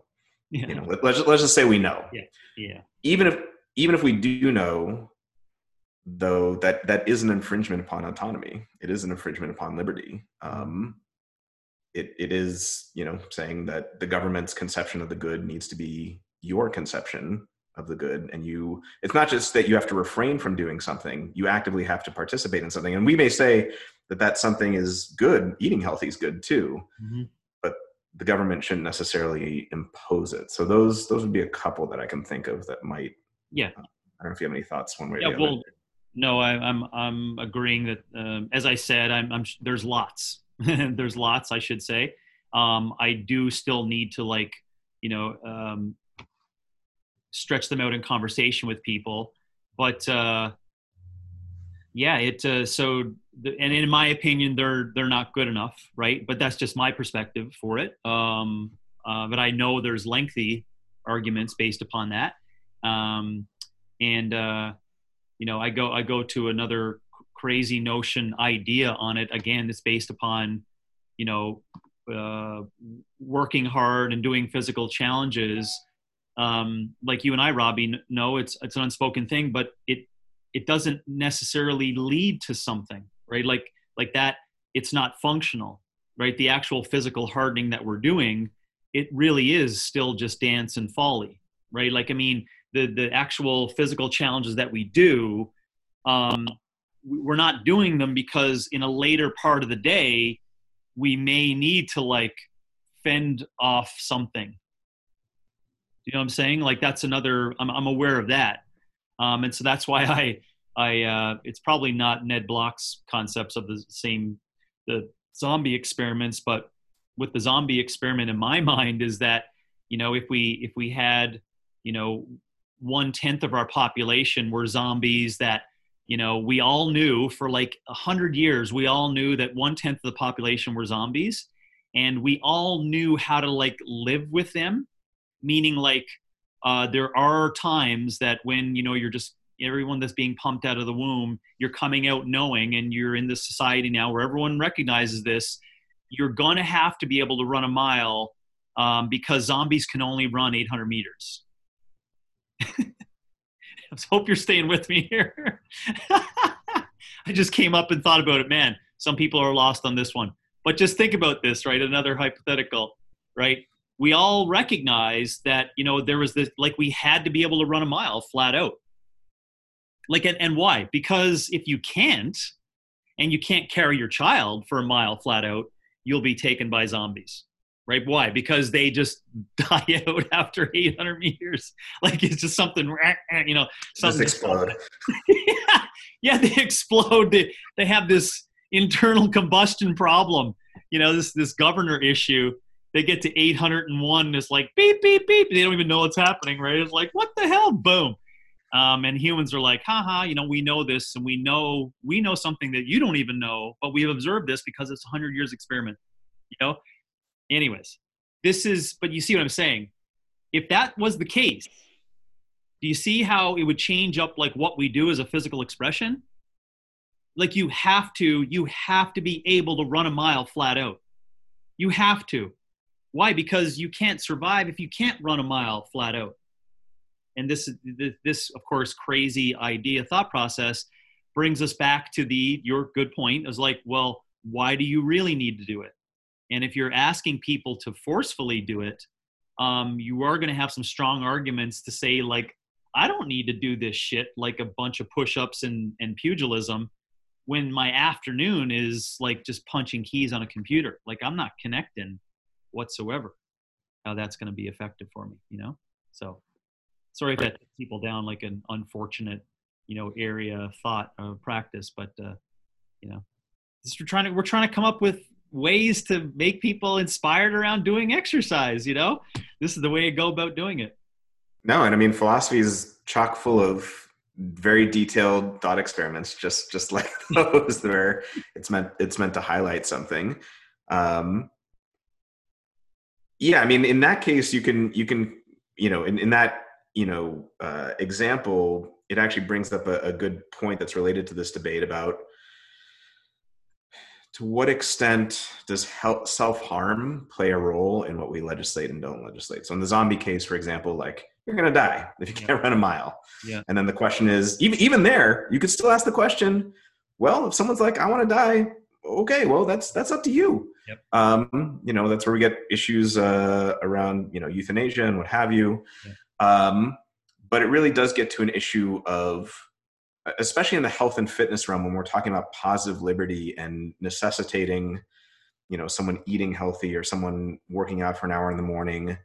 Yeah. You know, let, let's let's just say we know. Yeah. Yeah. Even if even if we do know, though, that that is an infringement upon autonomy. It is an infringement upon liberty. Um, it it is you know saying that the government's conception of the good needs to be your conception of the good. And you it's not just that you have to refrain from doing something you actively have to participate in something. And we may say that that something is good eating healthy is good too Mhm. but the government shouldn't necessarily impose it. So those those would be a couple that i can think of that might Yeah. i don't know if you have any thoughts one way Yeah, or the other. well, no, I, I'm I'm agreeing that um, as I said, I'm, I'm there's lots, there's lots, I should say. Um, I do still need to like, you know, um, stretch them out in conversation with people, but uh, yeah, it. Uh, so, the, and in my opinion, they're they're not good enough, right? But that's just my perspective for it. Um, uh, but I know there's lengthy arguments based upon that, um, and. Uh, you know i go i go to another crazy notion idea on it. Again that's based upon you know uh, working hard and doing physical challenges. Um, like you and i robbie know it's it's an unspoken thing but it it doesn't necessarily lead to something right? Like like that it's not functional right? The actual physical hardening that we're doing it really is still just dance and folly right? Like i mean the the actual physical challenges that we do um, we're not doing them because in a later part of the day we may need to like fend off something. You know what i'm saying? Like that's another i'm, I'm aware of that. Um, and so that's why i i uh, it's probably not ned block's concepts of the same the zombie experiments but with the zombie experiment in my mind is that you know if we if we had you know one tenth of our population were zombies that you know we all knew for like a hundred years we all knew that one tenth of the population were zombies and we all knew how to like live with them meaning like uh, there are times that when you know you're just everyone that's being pumped out of the womb you're coming out knowing and you're in this society now where everyone recognizes this you're going to have to be able to run a mile um, because zombies can only run 800 meters Hope you're staying with me here. I just came up and thought about it. Man, some people are lost on this one. But just think about this, right? Another hypothetical, right? We all recognize that, you know, there was this, like, we had to be able to run a mile flat out. Like, and, and why? Because if you can't, and you can't carry your child for a mile flat out, you'll be taken by zombies, right? Why? Because they just die out after 800 meters. Like, it's just something, you know, just something explode yeah, yeah, they explode. They, they have this internal combustion problem. You know, this this governor issue. They get to 801. It's like beep beep beep. They don't even know what's happening, right? It's like what the hell? Boom. Um, and humans are like, haha, you know, we know this, and we know we know something that you don't even know, but we've observed this because it's a hundred years experiment. You know. Anyways, this is. But you see what I'm saying? If that was the case, do you see how it would change up like what we do as a physical expression? Like you have to you have to be able to run a mile flat out. You have to. Why? Because you can't survive if you can't run a mile flat out. And this this of course crazy idea thought process brings us back to the your good point. Is like well why do you really need to do it and if you're asking people to forcefully do it um, you are going to have some strong arguments to say like I don't need to do this shit like a bunch of push-ups and, and pugilism when my afternoon is like just punching keys on a computer. Like I'm not connecting whatsoever. How that's going to be effective for me, you know? So sorry if that people down like an unfortunate, you know, area of thought of practice, but uh, you know, we're trying to we're trying to come up with ways to make people inspired around doing exercise. You know, this is the way to go about doing it. No, and I mean philosophy is chock full of very detailed thought experiments, just just like those where it's meant it's meant to highlight something. Um, yeah, I mean, in that case, you can you can you know in, in that you know uh, example, it actually brings up a, a good point that's related to this debate about to what extent does self harm play a role in what we legislate and don't legislate? So in the zombie case, for example, like you're going to die if you can't run a mile. Yeah. And then the question is, even even there, you could still ask the question. Well, if someone's like, "I want to die," okay, well, that's that's up to you. Yep. Um, you know, that's where we get issues uh, around you know euthanasia and what have you. Yeah. Um, but it really does get to an issue of especially in the health and fitness realm when we're talking about positive liberty and necessitating you know someone eating healthy or someone working out for an hour in the morning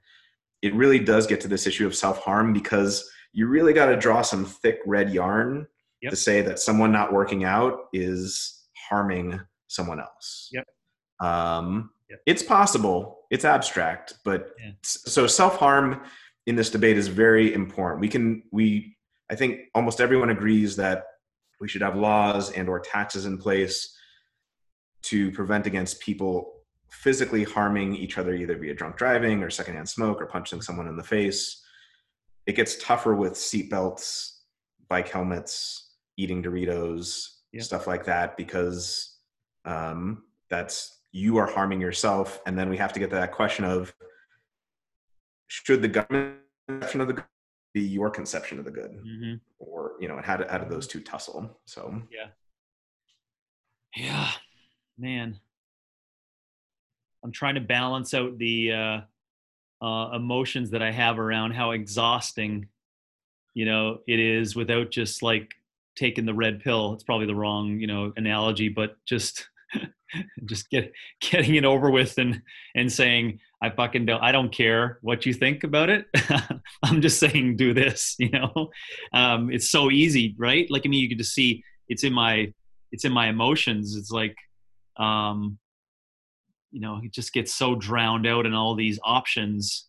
it really does get to this issue of self-harm because you really got to draw some thick red yarn yep. to say that someone not working out is harming someone else yep. Um, yep. it's possible it's abstract but yeah. so self-harm in this debate is very important we can we I think almost everyone agrees that we should have laws and or taxes in place to prevent against people physically harming each other either via drunk driving or secondhand smoke or punching someone in the face. It gets tougher with seatbelts, bike helmets, eating Doritos, yeah. stuff like that, because um, that's you are harming yourself. And then we have to get to that question of should the government of the be your conception of the good mm-hmm. or you know how did, how did those two tussle so. Yeah. Yeah man. I'm trying to balance out the uh, uh, emotions that i have around how exhausting you know it is without just like taking the red pill. It's probably the wrong you know analogy but just just get getting it over with and and saying I fucking don't I don't care what you think about it. I'm just saying do this, you know. Um, it's so easy, right? Like I mean you can just see it's in my it's in my emotions. It's like um you know, it just gets so drowned out in all these options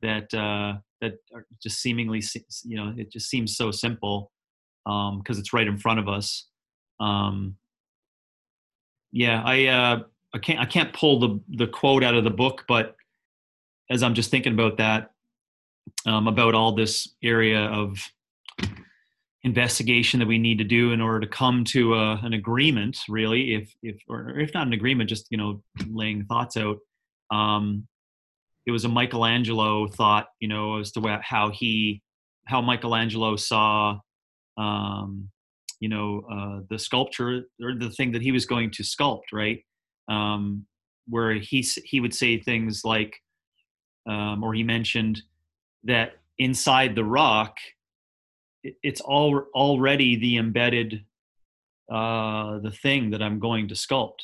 that uh that are just seemingly you know, it just seems so simple um because it's right in front of us. Um yeah, I uh I can't I can't pull the the quote out of the book, but as I'm just thinking about that, um, about all this area of investigation that we need to do in order to come to a, an agreement, really, if if or if not an agreement, just you know laying thoughts out. Um, it was a Michelangelo thought, you know, as to how he how Michelangelo saw um, you know uh, the sculpture or the thing that he was going to sculpt right um, where he he would say things like um, or he mentioned that inside the rock it's all already the embedded uh, the thing that i'm going to sculpt.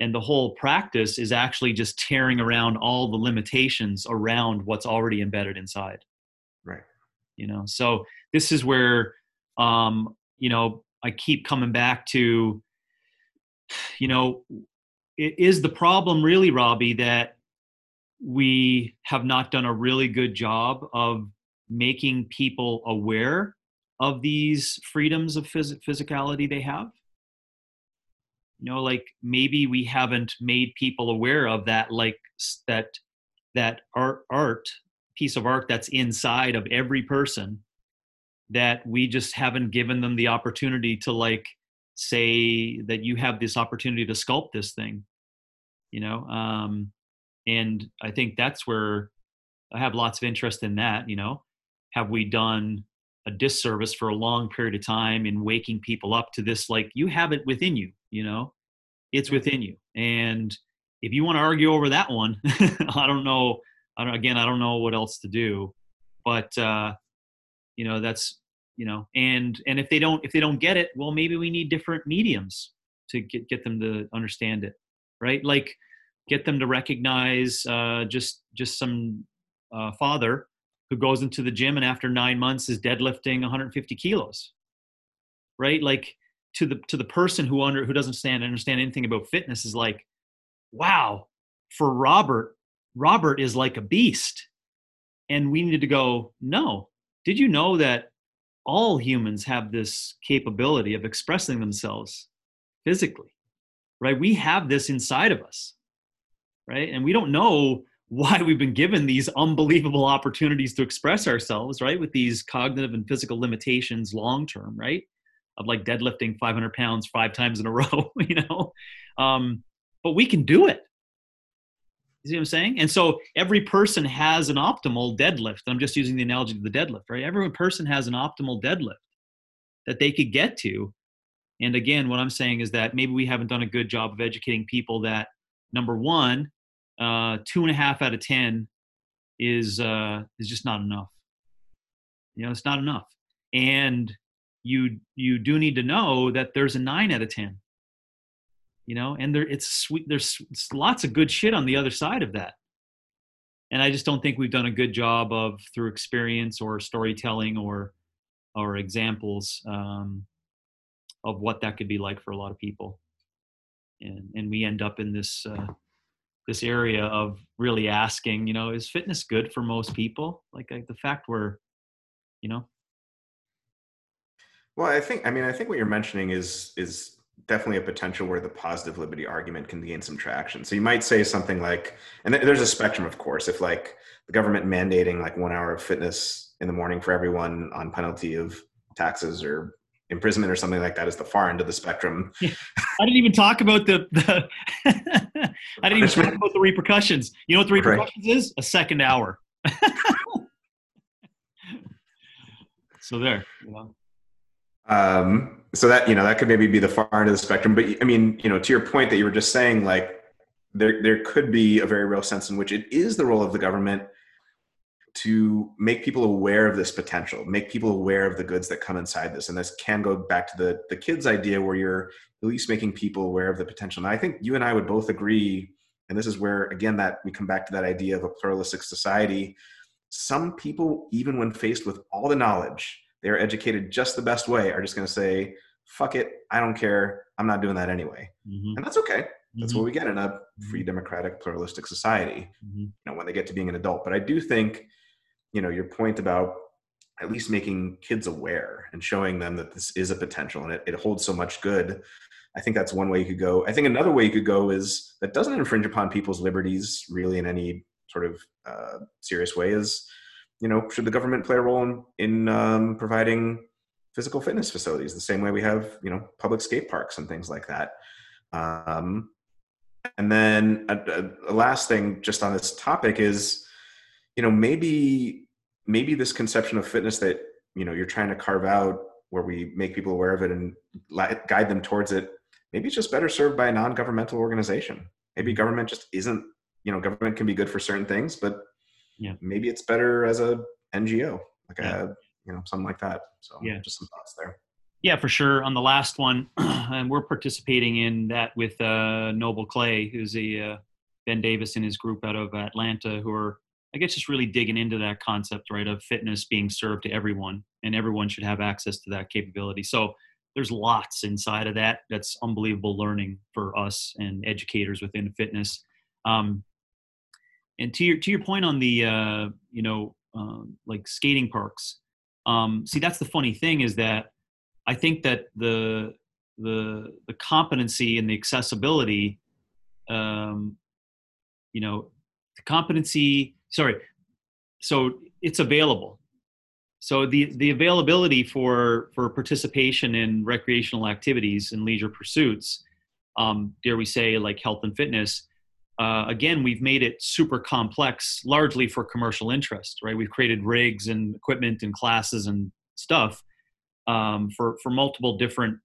And the whole practice is actually just tearing around all the limitations around what's already embedded inside. Right. You know so this is where um, you know, I keep coming back to, you know, it is the problem really, Robbie, that we have not done a really good job of making people aware of these freedoms of phys- physicality they have. You know like maybe we haven't made people aware of that like that that art art piece of art that's inside of every person that we just haven't given them the opportunity to like say that you have this opportunity to sculpt this thing. You know um and i think that's where i have lots of interest in that you know. Have we done a disservice for a long period of time in waking people up to this like you have it within you you know? It's within you. And if you want to argue over that one i don't know I don't, again i don't know what else to do. But uh you know that's you know and and if they don't if they don't get it well maybe we need different mediums to get get them to understand it right? Like get them to recognize uh, just just some uh, father who goes into the gym and after nine months is deadlifting 150 kilos. Right? Like to the to the person who under who doesn't stand understand anything about fitness is like wow for robert robert is like a beast. And we need to go no. Did you know that all humans have this capability of expressing themselves physically? Right? We have this inside of us right and we don't know why we've been given these unbelievable opportunities to express ourselves right with these cognitive and physical limitations long term right of like deadlifting 500 pounds five times in a row, you know. Um, but we can do it. You see what I'm saying? And so every person has an optimal deadlift. I'm just using the analogy of the deadlift, right? Every person has an optimal deadlift that they could get to. And again, what I'm saying is that maybe we haven't done a good job of educating people that number one, uh, two and a half out of ten is uh, is just not enough. You know, it's not enough. And you you do need to know that there's a nine out of ten you know and there it's sweet there's lots of good shit on the other side of that and i just don't think we've done a good job of through experience or storytelling or or examples um, of what that could be like for a lot of people and and we end up in this uh, this area of really asking you know is fitness good for most people? Like, the fact we're you know? Well i think i mean i think what you're mentioning is is definitely a potential where the positive liberty argument can gain some traction. So you might say something like, and there's a spectrum, of course, if like the government mandating like one hour of fitness in the morning for everyone on penalty of taxes or imprisonment or something like that is the far end of the spectrum. Yeah. I didn't even talk about the, the I didn't even talk about the repercussions. You know what the repercussions right. is? A second hour. so there, you know. Um, so that you know that could maybe be the far end of the spectrum but i mean you know to your point that you were just saying like there there could be a very real sense in which it is the role of the government to make people aware of this potential make people aware of the goods that come inside this and this can go back to the the kids idea where you're at least making people aware of the potential and i think you and i would both agree and this is where again that we come back to that idea of a pluralistic society some people even when faced with all the knowledge they're educated just the best way are just going to say fuck it i don't care i'm not doing that anyway mm-hmm. and that's okay that's mm-hmm. what we get in a free mm-hmm. democratic pluralistic society mm-hmm. you know when they get to being an adult but i do think you know your point about at least making kids aware and showing them that this is a potential and it, it holds so much good i think that's one way you could go i think another way you could go is that doesn't infringe upon people's liberties really in any sort of uh, serious way is you know, should the government play a role in, in um, providing physical fitness facilities the same way we have, you know, public skate parks and things like that? Um, and then a, a, last thing just on this topic is, you know, maybe maybe this conception of fitness that you know you're trying to carve out where we make people aware of it and guide them towards it maybe it's just better served by a non-governmental organization. Maybe government just isn't you know government can be good for certain things but yeah. maybe it's better as a ngo like yeah. a you know something like that. So yeah. just some thoughts there. Yeah for sure. On the last one and we're participating in that with uh, noble clay who's a uh, ben davis and his group out of atlanta who are i guess just really digging into that concept right of fitness being served to everyone and everyone should have access to that capability. So there's lots inside of that that's unbelievable learning for us and educators within fitness. Um, and to your to your point on the uh, you know um, like skating parks, um, see that's the funny thing is that I think that the the the competency and the accessibility, um, you know, the competency. Sorry, so it's available. So the the availability for for participation in recreational activities and leisure pursuits, um, dare we say, like health and fitness, uh, again, we've made it super complex, largely for commercial interest, right? We've created rigs and equipment and classes and stuff um, for for multiple different,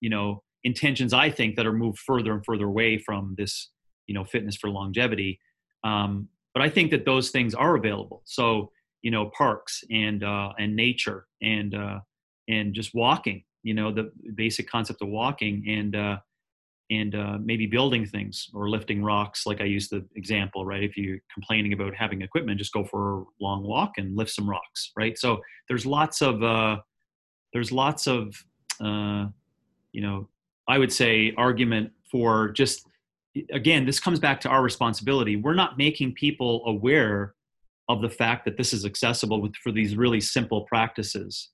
you know, intentions. I think that are moved further and further away from this, you know, fitness for longevity. Um, but I think that those things are available. So you know, parks and uh, and nature and uh, and just walking. You know, the basic concept of walking and uh, and uh, maybe building things or lifting rocks like i used the example right if you're complaining about having equipment just go for a long walk and lift some rocks right so there's lots of uh, there's lots of uh, you know i would say argument for just again this comes back to our responsibility we're not making people aware of the fact that this is accessible with, for these really simple practices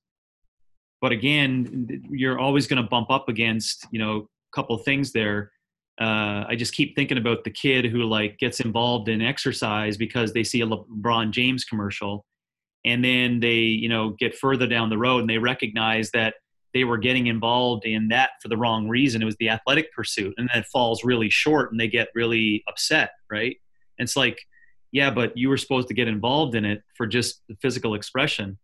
but again you're always going to bump up against you know a couple things there. Uh, I just keep thinking about the kid who like gets involved in exercise because they see a LeBron James commercial, and then they you know get further down the road and they recognize that they were getting involved in that for the wrong reason. It was the athletic pursuit, and then it falls really short, and they get really upset, right? And it's like, yeah, but you were supposed to get involved in it for just the physical expression.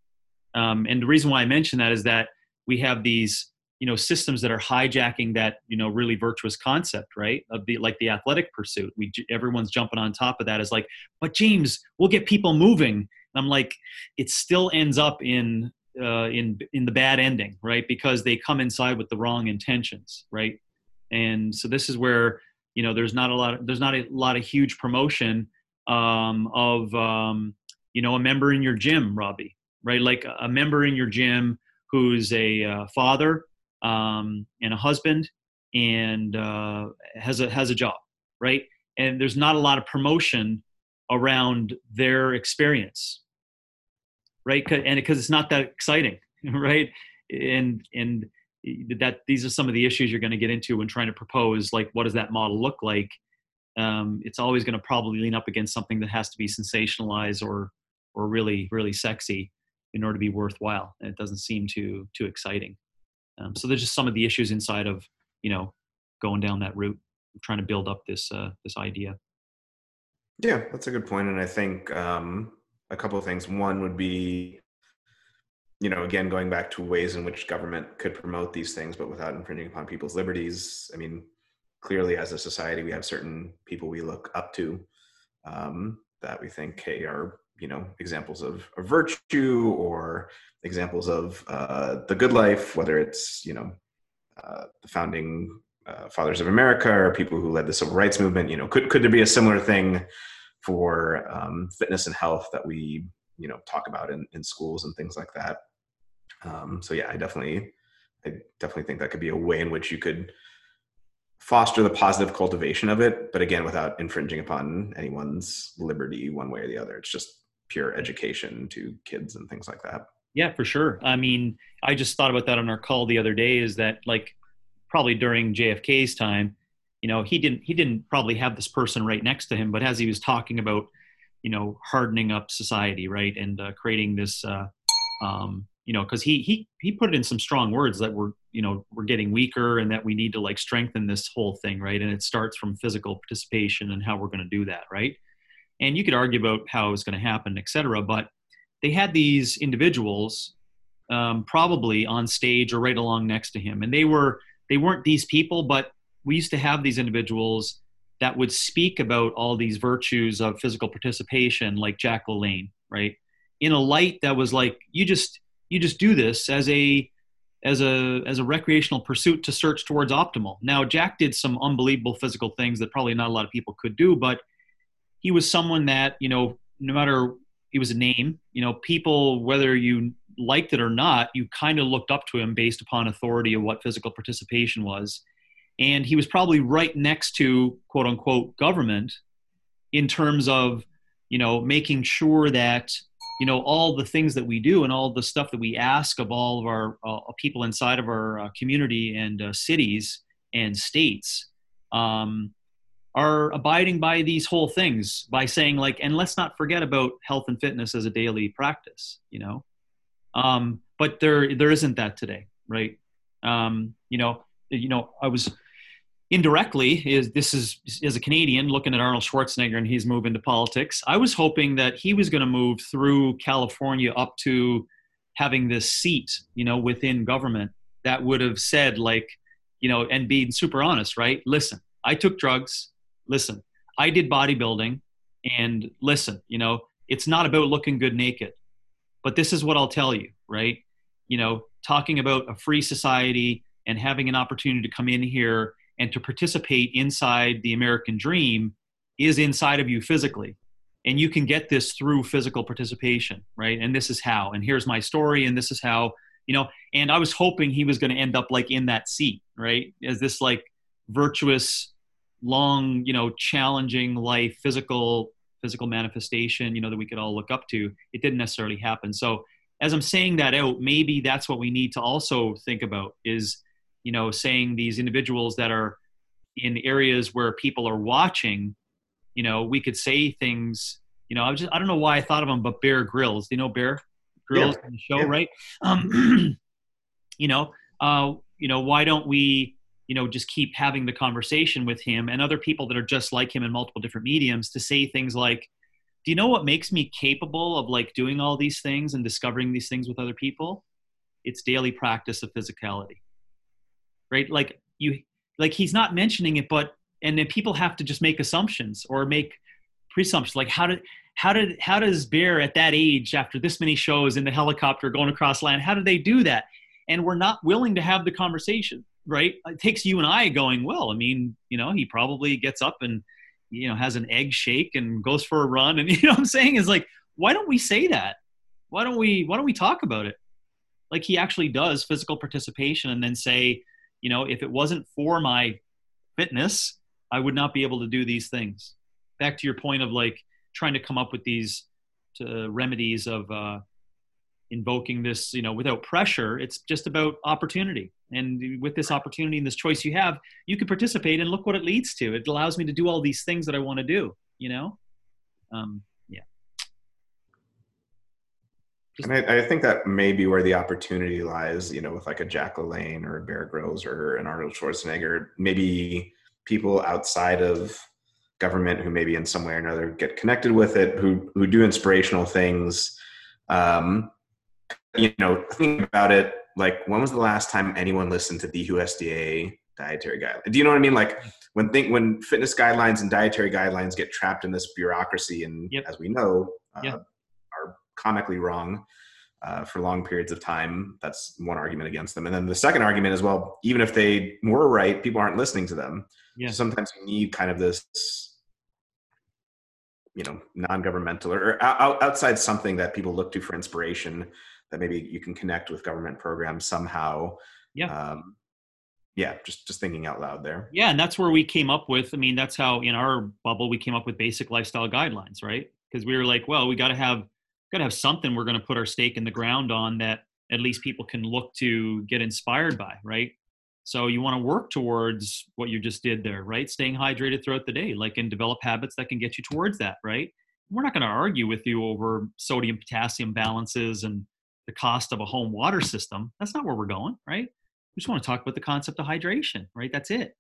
Um, and the reason why I mention that is that we have these, you know, systems that are hijacking that, you know, really virtuous concept, right? Of the like the athletic pursuit. We everyone's jumping on top of that is like, but James, we'll get people moving. And I'm like, it still ends up in uh, in in the bad ending, right? Because they come inside with the wrong intentions, right? And so this is where you know there's not a lot of, there's not a lot of huge promotion um, of um, you know a member in your gym, Robbie, right? Like a member in your gym who's a uh, father um, and a husband and uh, has a has a job, right? And there's not a lot of promotion around their experience right? And because it's not that exciting, right? And and that these are some of the issues you're going to get into when trying to propose like what does that model look like um, it's always going to probably lean up against something that has to be sensationalized or or really really sexy in order to be worthwhile and it doesn't seem too too exciting um, so there's just some of the issues inside of you know going down that route trying to build up this uh, this idea yeah that's a good point and i think um, a couple of things. One would be, you know, again, going back to ways in which government could promote these things, but without infringing upon people's liberties. I mean, clearly, as a society, we have certain people we look up to um, that we think, hey, are you know examples of, of virtue or examples of uh, the good life, whether it's you know uh, the founding uh, fathers of America or people who led the civil rights movement. You know, could could there be a similar thing? For um, fitness and health that we you know talk about in, in schools and things like that. Um, so yeah i definitely i definitely think that could be a way in which you could foster the positive cultivation of it but again without infringing upon anyone's liberty one way or the other. It's just pure education to kids and things like that. Yeah for sure. I mean i just thought about that on our call the other day is that like probably during jfk's time you know he didn't he didn't probably have this person right next to him but as he was talking about you know hardening up society right? And uh, creating this uh, um, you know because he he he put in some strong words that we're you know we're getting weaker and that we need to like strengthen this whole thing right? And it starts from physical participation and how we're going to do that right? And you could argue about how it's going to happen et cetera but they had these individuals um, probably on stage or right along next to him. And they were they weren't these people but we used to have these individuals that would speak about all these virtues of physical participation like jack lalanne right? In a light that was like you just you just do this as a as a as a recreational pursuit to search towards optimal. Now jack did some unbelievable physical things that probably not a lot of people could do but he was someone that you know no matter he was a name you know people whether you liked it or not you kind of looked up to him based upon authority of what physical participation was and he was probably right next to quote unquote government in terms of you know making sure that you know all the things that we do and all the stuff that we ask of all of our uh, people inside of our uh, community and uh, cities and states um, are abiding by these whole things by saying like and let's not forget about health and fitness as a daily practice you know? Um, but there there isn't that today right? Um, you know you know i was indirectly is this is as a Canadian looking at Arnold Schwarzenegger and he's moving to politics. I was hoping that he was going to move through California up to having this seat, you know, within government that would have said like, you know, and being super honest, right? Listen, I took drugs. Listen, I did bodybuilding and listen, you know, it's not about looking good naked. But this is what I'll tell you, right? You know, talking about a free society and having an opportunity to come in here and to participate inside the American dream is inside of you physically. And you can get this through physical participation, right? And this is how. And here's my story, and this is how, you know. And I was hoping he was going to end up like in that seat, right? As this like virtuous, long, you know, challenging life, physical, physical manifestation, you know, that we could all look up to. It didn't necessarily happen. So as I'm saying that out, maybe that's what we need to also think about is you know, saying these individuals that are in areas where people are watching, you know, we could say things. You know, I just I don't know why I thought of him, but Bear Grylls. Do you know Bear Grylls yeah. the show, yeah. right? Um, you know, uh, you know, why don't we, you know, just keep having the conversation with him and other people that are just like him in multiple different mediums to say things like, do you know what makes me capable of like doing all these things and discovering these things with other people? It's daily practice of physicality. Right? Like you like he's not mentioning it, but and then people have to just make assumptions or make presumptions like how did how did how does bear at that age after this many shows in the helicopter going across land how do they do that? And we're not willing to have the conversation right? It takes you and i going well i mean you know he probably gets up and you know has an egg shake and goes for a run and you know what i'm saying? Is like why don't we say that? Why don't we why don't we talk about it? Like he actually does physical participation and then say you know if it wasn't for my fitness i would not be able to do these things. Back to your point of like trying to come up with these uh, remedies of uh, invoking this you know without pressure it's just about opportunity. And with this opportunity and this choice you have you can participate and look what it leads to. It allows me to do all these things that i want to do you know? Um, yeah and I, I, think that may be where the opportunity lies you know with like a jack lalanne or a bear grylls or an arnold schwarzenegger maybe people outside of government who maybe in some way or another get connected with it who who do inspirational things um, you know, think about it, like when was the last time anyone listened to the USDA dietary guidelines? Do you know what I mean? Like when think when fitness guidelines and dietary guidelines get trapped in this bureaucracy, and yep. as we know, uh, yep. Comically wrong. Uh, for long periods of time. That's one argument against them. And then the second argument is, well, even if they were right, people aren't listening to them. Yeah. So sometimes you need kind of this, you know, non-governmental or, or outside something that people look to for inspiration that maybe you can connect with government programs somehow. Yeah. Um, yeah, just just thinking out loud there. Yeah, and that's where we came up with. I mean, that's how in our bubble we came up with basic lifestyle guidelines, right? Because we were like, well, we got to have got to have something we're going to put our stake in the ground on that at least people can look to get inspired by, right? So you want to work towards what you just did there, right? Staying hydrated throughout the day, like and develop habits that can get you towards that, right? We're not going to argue with you over sodium potassium balances and the cost of a home water system. That's not where we're going, right? We just want to talk about the concept of hydration, right? That's it.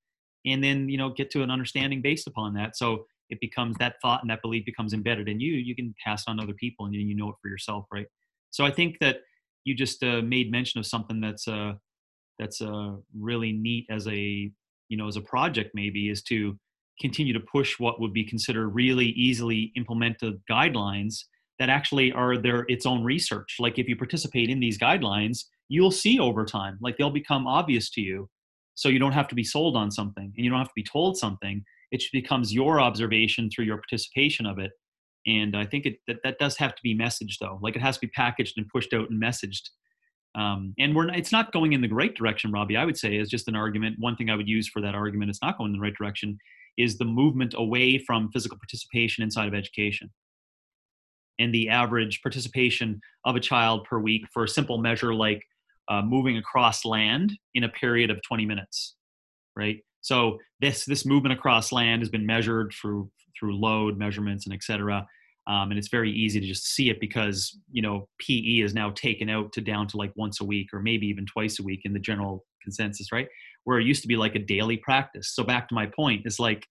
And then, you know, get to an understanding based upon that. So it becomes that thought and that belief becomes embedded in you. You can pass on other people and you know it for yourself, right? So I think that you just uh, made mention of something that's uh, that's uh, really neat as a you know as a project maybe is to continue to push what would be considered really easily implemented guidelines that actually are their its own research like if you participate in these guidelines you'll see over time like they'll become obvious to you so you don't have to be sold on something and you don't have to be told something it becomes your observation through your participation of it. And i think it that, that does have to be messaged though. Like it has to be packaged and pushed out and messaged. Um, and we're it's not going in the right direction robbie i would say is just an argument. One thing i would use for that argument it's not going in the right direction is the movement away from physical participation inside of education. And the average participation of a child per week for a simple measure like uh, moving across land in a period of 20 minutes right so this this movement across land has been measured through through load measurements and et cetera um, and it's very easy to just see it because you know pe is now taken out to down to like once a week or maybe even twice a week in the general consensus right? Where it used to be like a daily practice. So back to my point it's like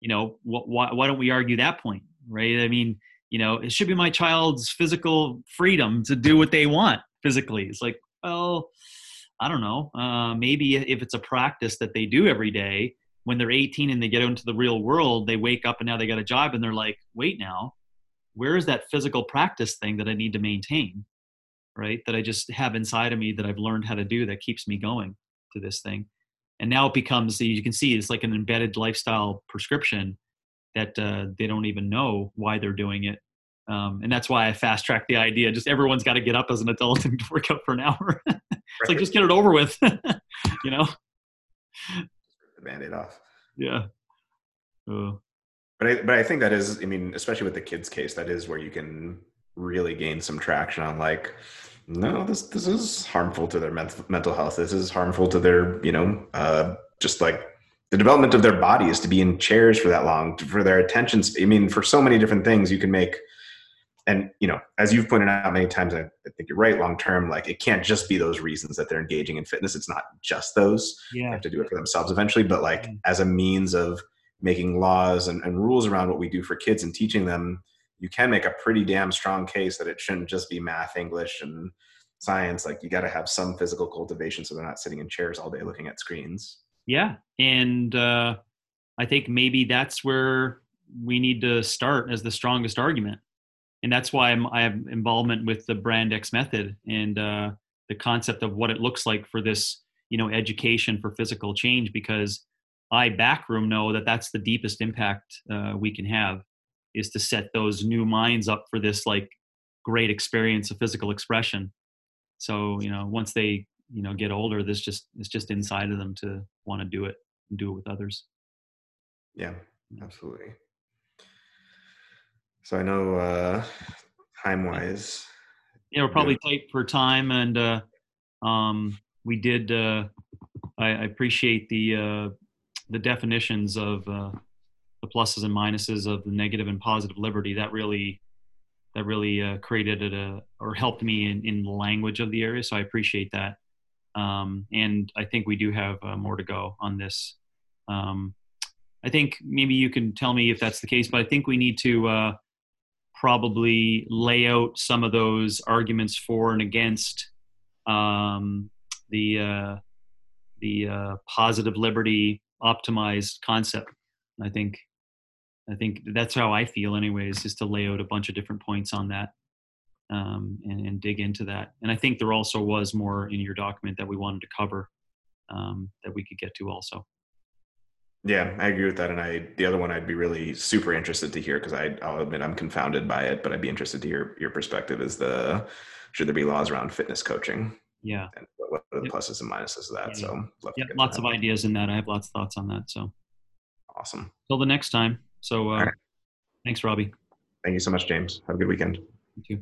you know wh- why, why don't we argue that point right? I mean you know it should be my child's physical freedom to do what they want physically. It's like well i don't know uh, maybe if it's a practice that they do every day when they're 18 and they get into the real world they wake up and now they got a job and they're like wait now where is that physical practice thing that i need to maintain right that i just have inside of me that i've learned how to do that keeps me going to this thing and now it becomes you can see it's like an embedded lifestyle prescription that uh, they don't even know why they're doing it. Um, and that's why I fast track the idea. Just everyone's got to get up as an adult and work out for an hour. it's like just get it over with, you know. The band-aid off. Yeah. Uh, but I, but I think that is, I mean, especially with the kids' case, that is where you can really gain some traction on like, no, this this is harmful to their mental mental health. This is harmful to their, you know, uh, just like the development of their bodies to be in chairs for that long for their attentions i mean for so many different things you can make and you know, as you've pointed out many times, I, I think you're right. Long term, like it can't just be those reasons that they're engaging in fitness. It's not just those. They have to do it for themselves eventually. But like Mm. as a means of making laws and, and rules around what we do for kids and teaching them, you can make a pretty damn strong case that it shouldn't just be math, English, and science. Like you got to have some physical cultivation, so they're not sitting in chairs all day looking at screens. Yeah, and uh, I think maybe that's where we need to start as the strongest argument, and that's why I'm, I have involvement with the Brand X method and uh, the concept of what it looks like for this, you know, education for physical change. Because I backroom know that that's the deepest impact uh, we can have is to set those new minds up for this like great experience of physical expression. So you know, once they you know get older this just it's just inside of them to want to do it and do it with others Yeah, absolutely. So I know uh, time wise. yeah we're probably tight for time and uh um we did uh i, I appreciate the uh the definitions of uh the pluses and minuses of the negative and positive liberty. That really that really uh, created it a or helped me in, in the language of the area so i appreciate that. Um, and i think we do have uh, more to go on this. Um, i think maybe you can tell me if that's the case but i think we need to uh, probably lay out some of those arguments for and against um, the uh, the uh, positive liberty optimized concept. I think I think that's how I feel, anyways, is to lay out a bunch of different points on that um, and, and dig into that. And I think there also was more in your document that we wanted to cover um, that we could get to also. Yeah, I agree with that. And I, the other one, I'd be really super interested to hear because I'll admit I'm confounded by it, but I'd be interested to hear your perspective. Is the should there be laws around fitness coaching Yeah, and what, are the Yep. pluses and minuses of that? Yeah, So, love to yeah, to lots of ideas in that. I have lots of thoughts on that. So awesome. till the next time. So uh, right. thanks, Robbie. Thank you so much, James. Have a good weekend. You too.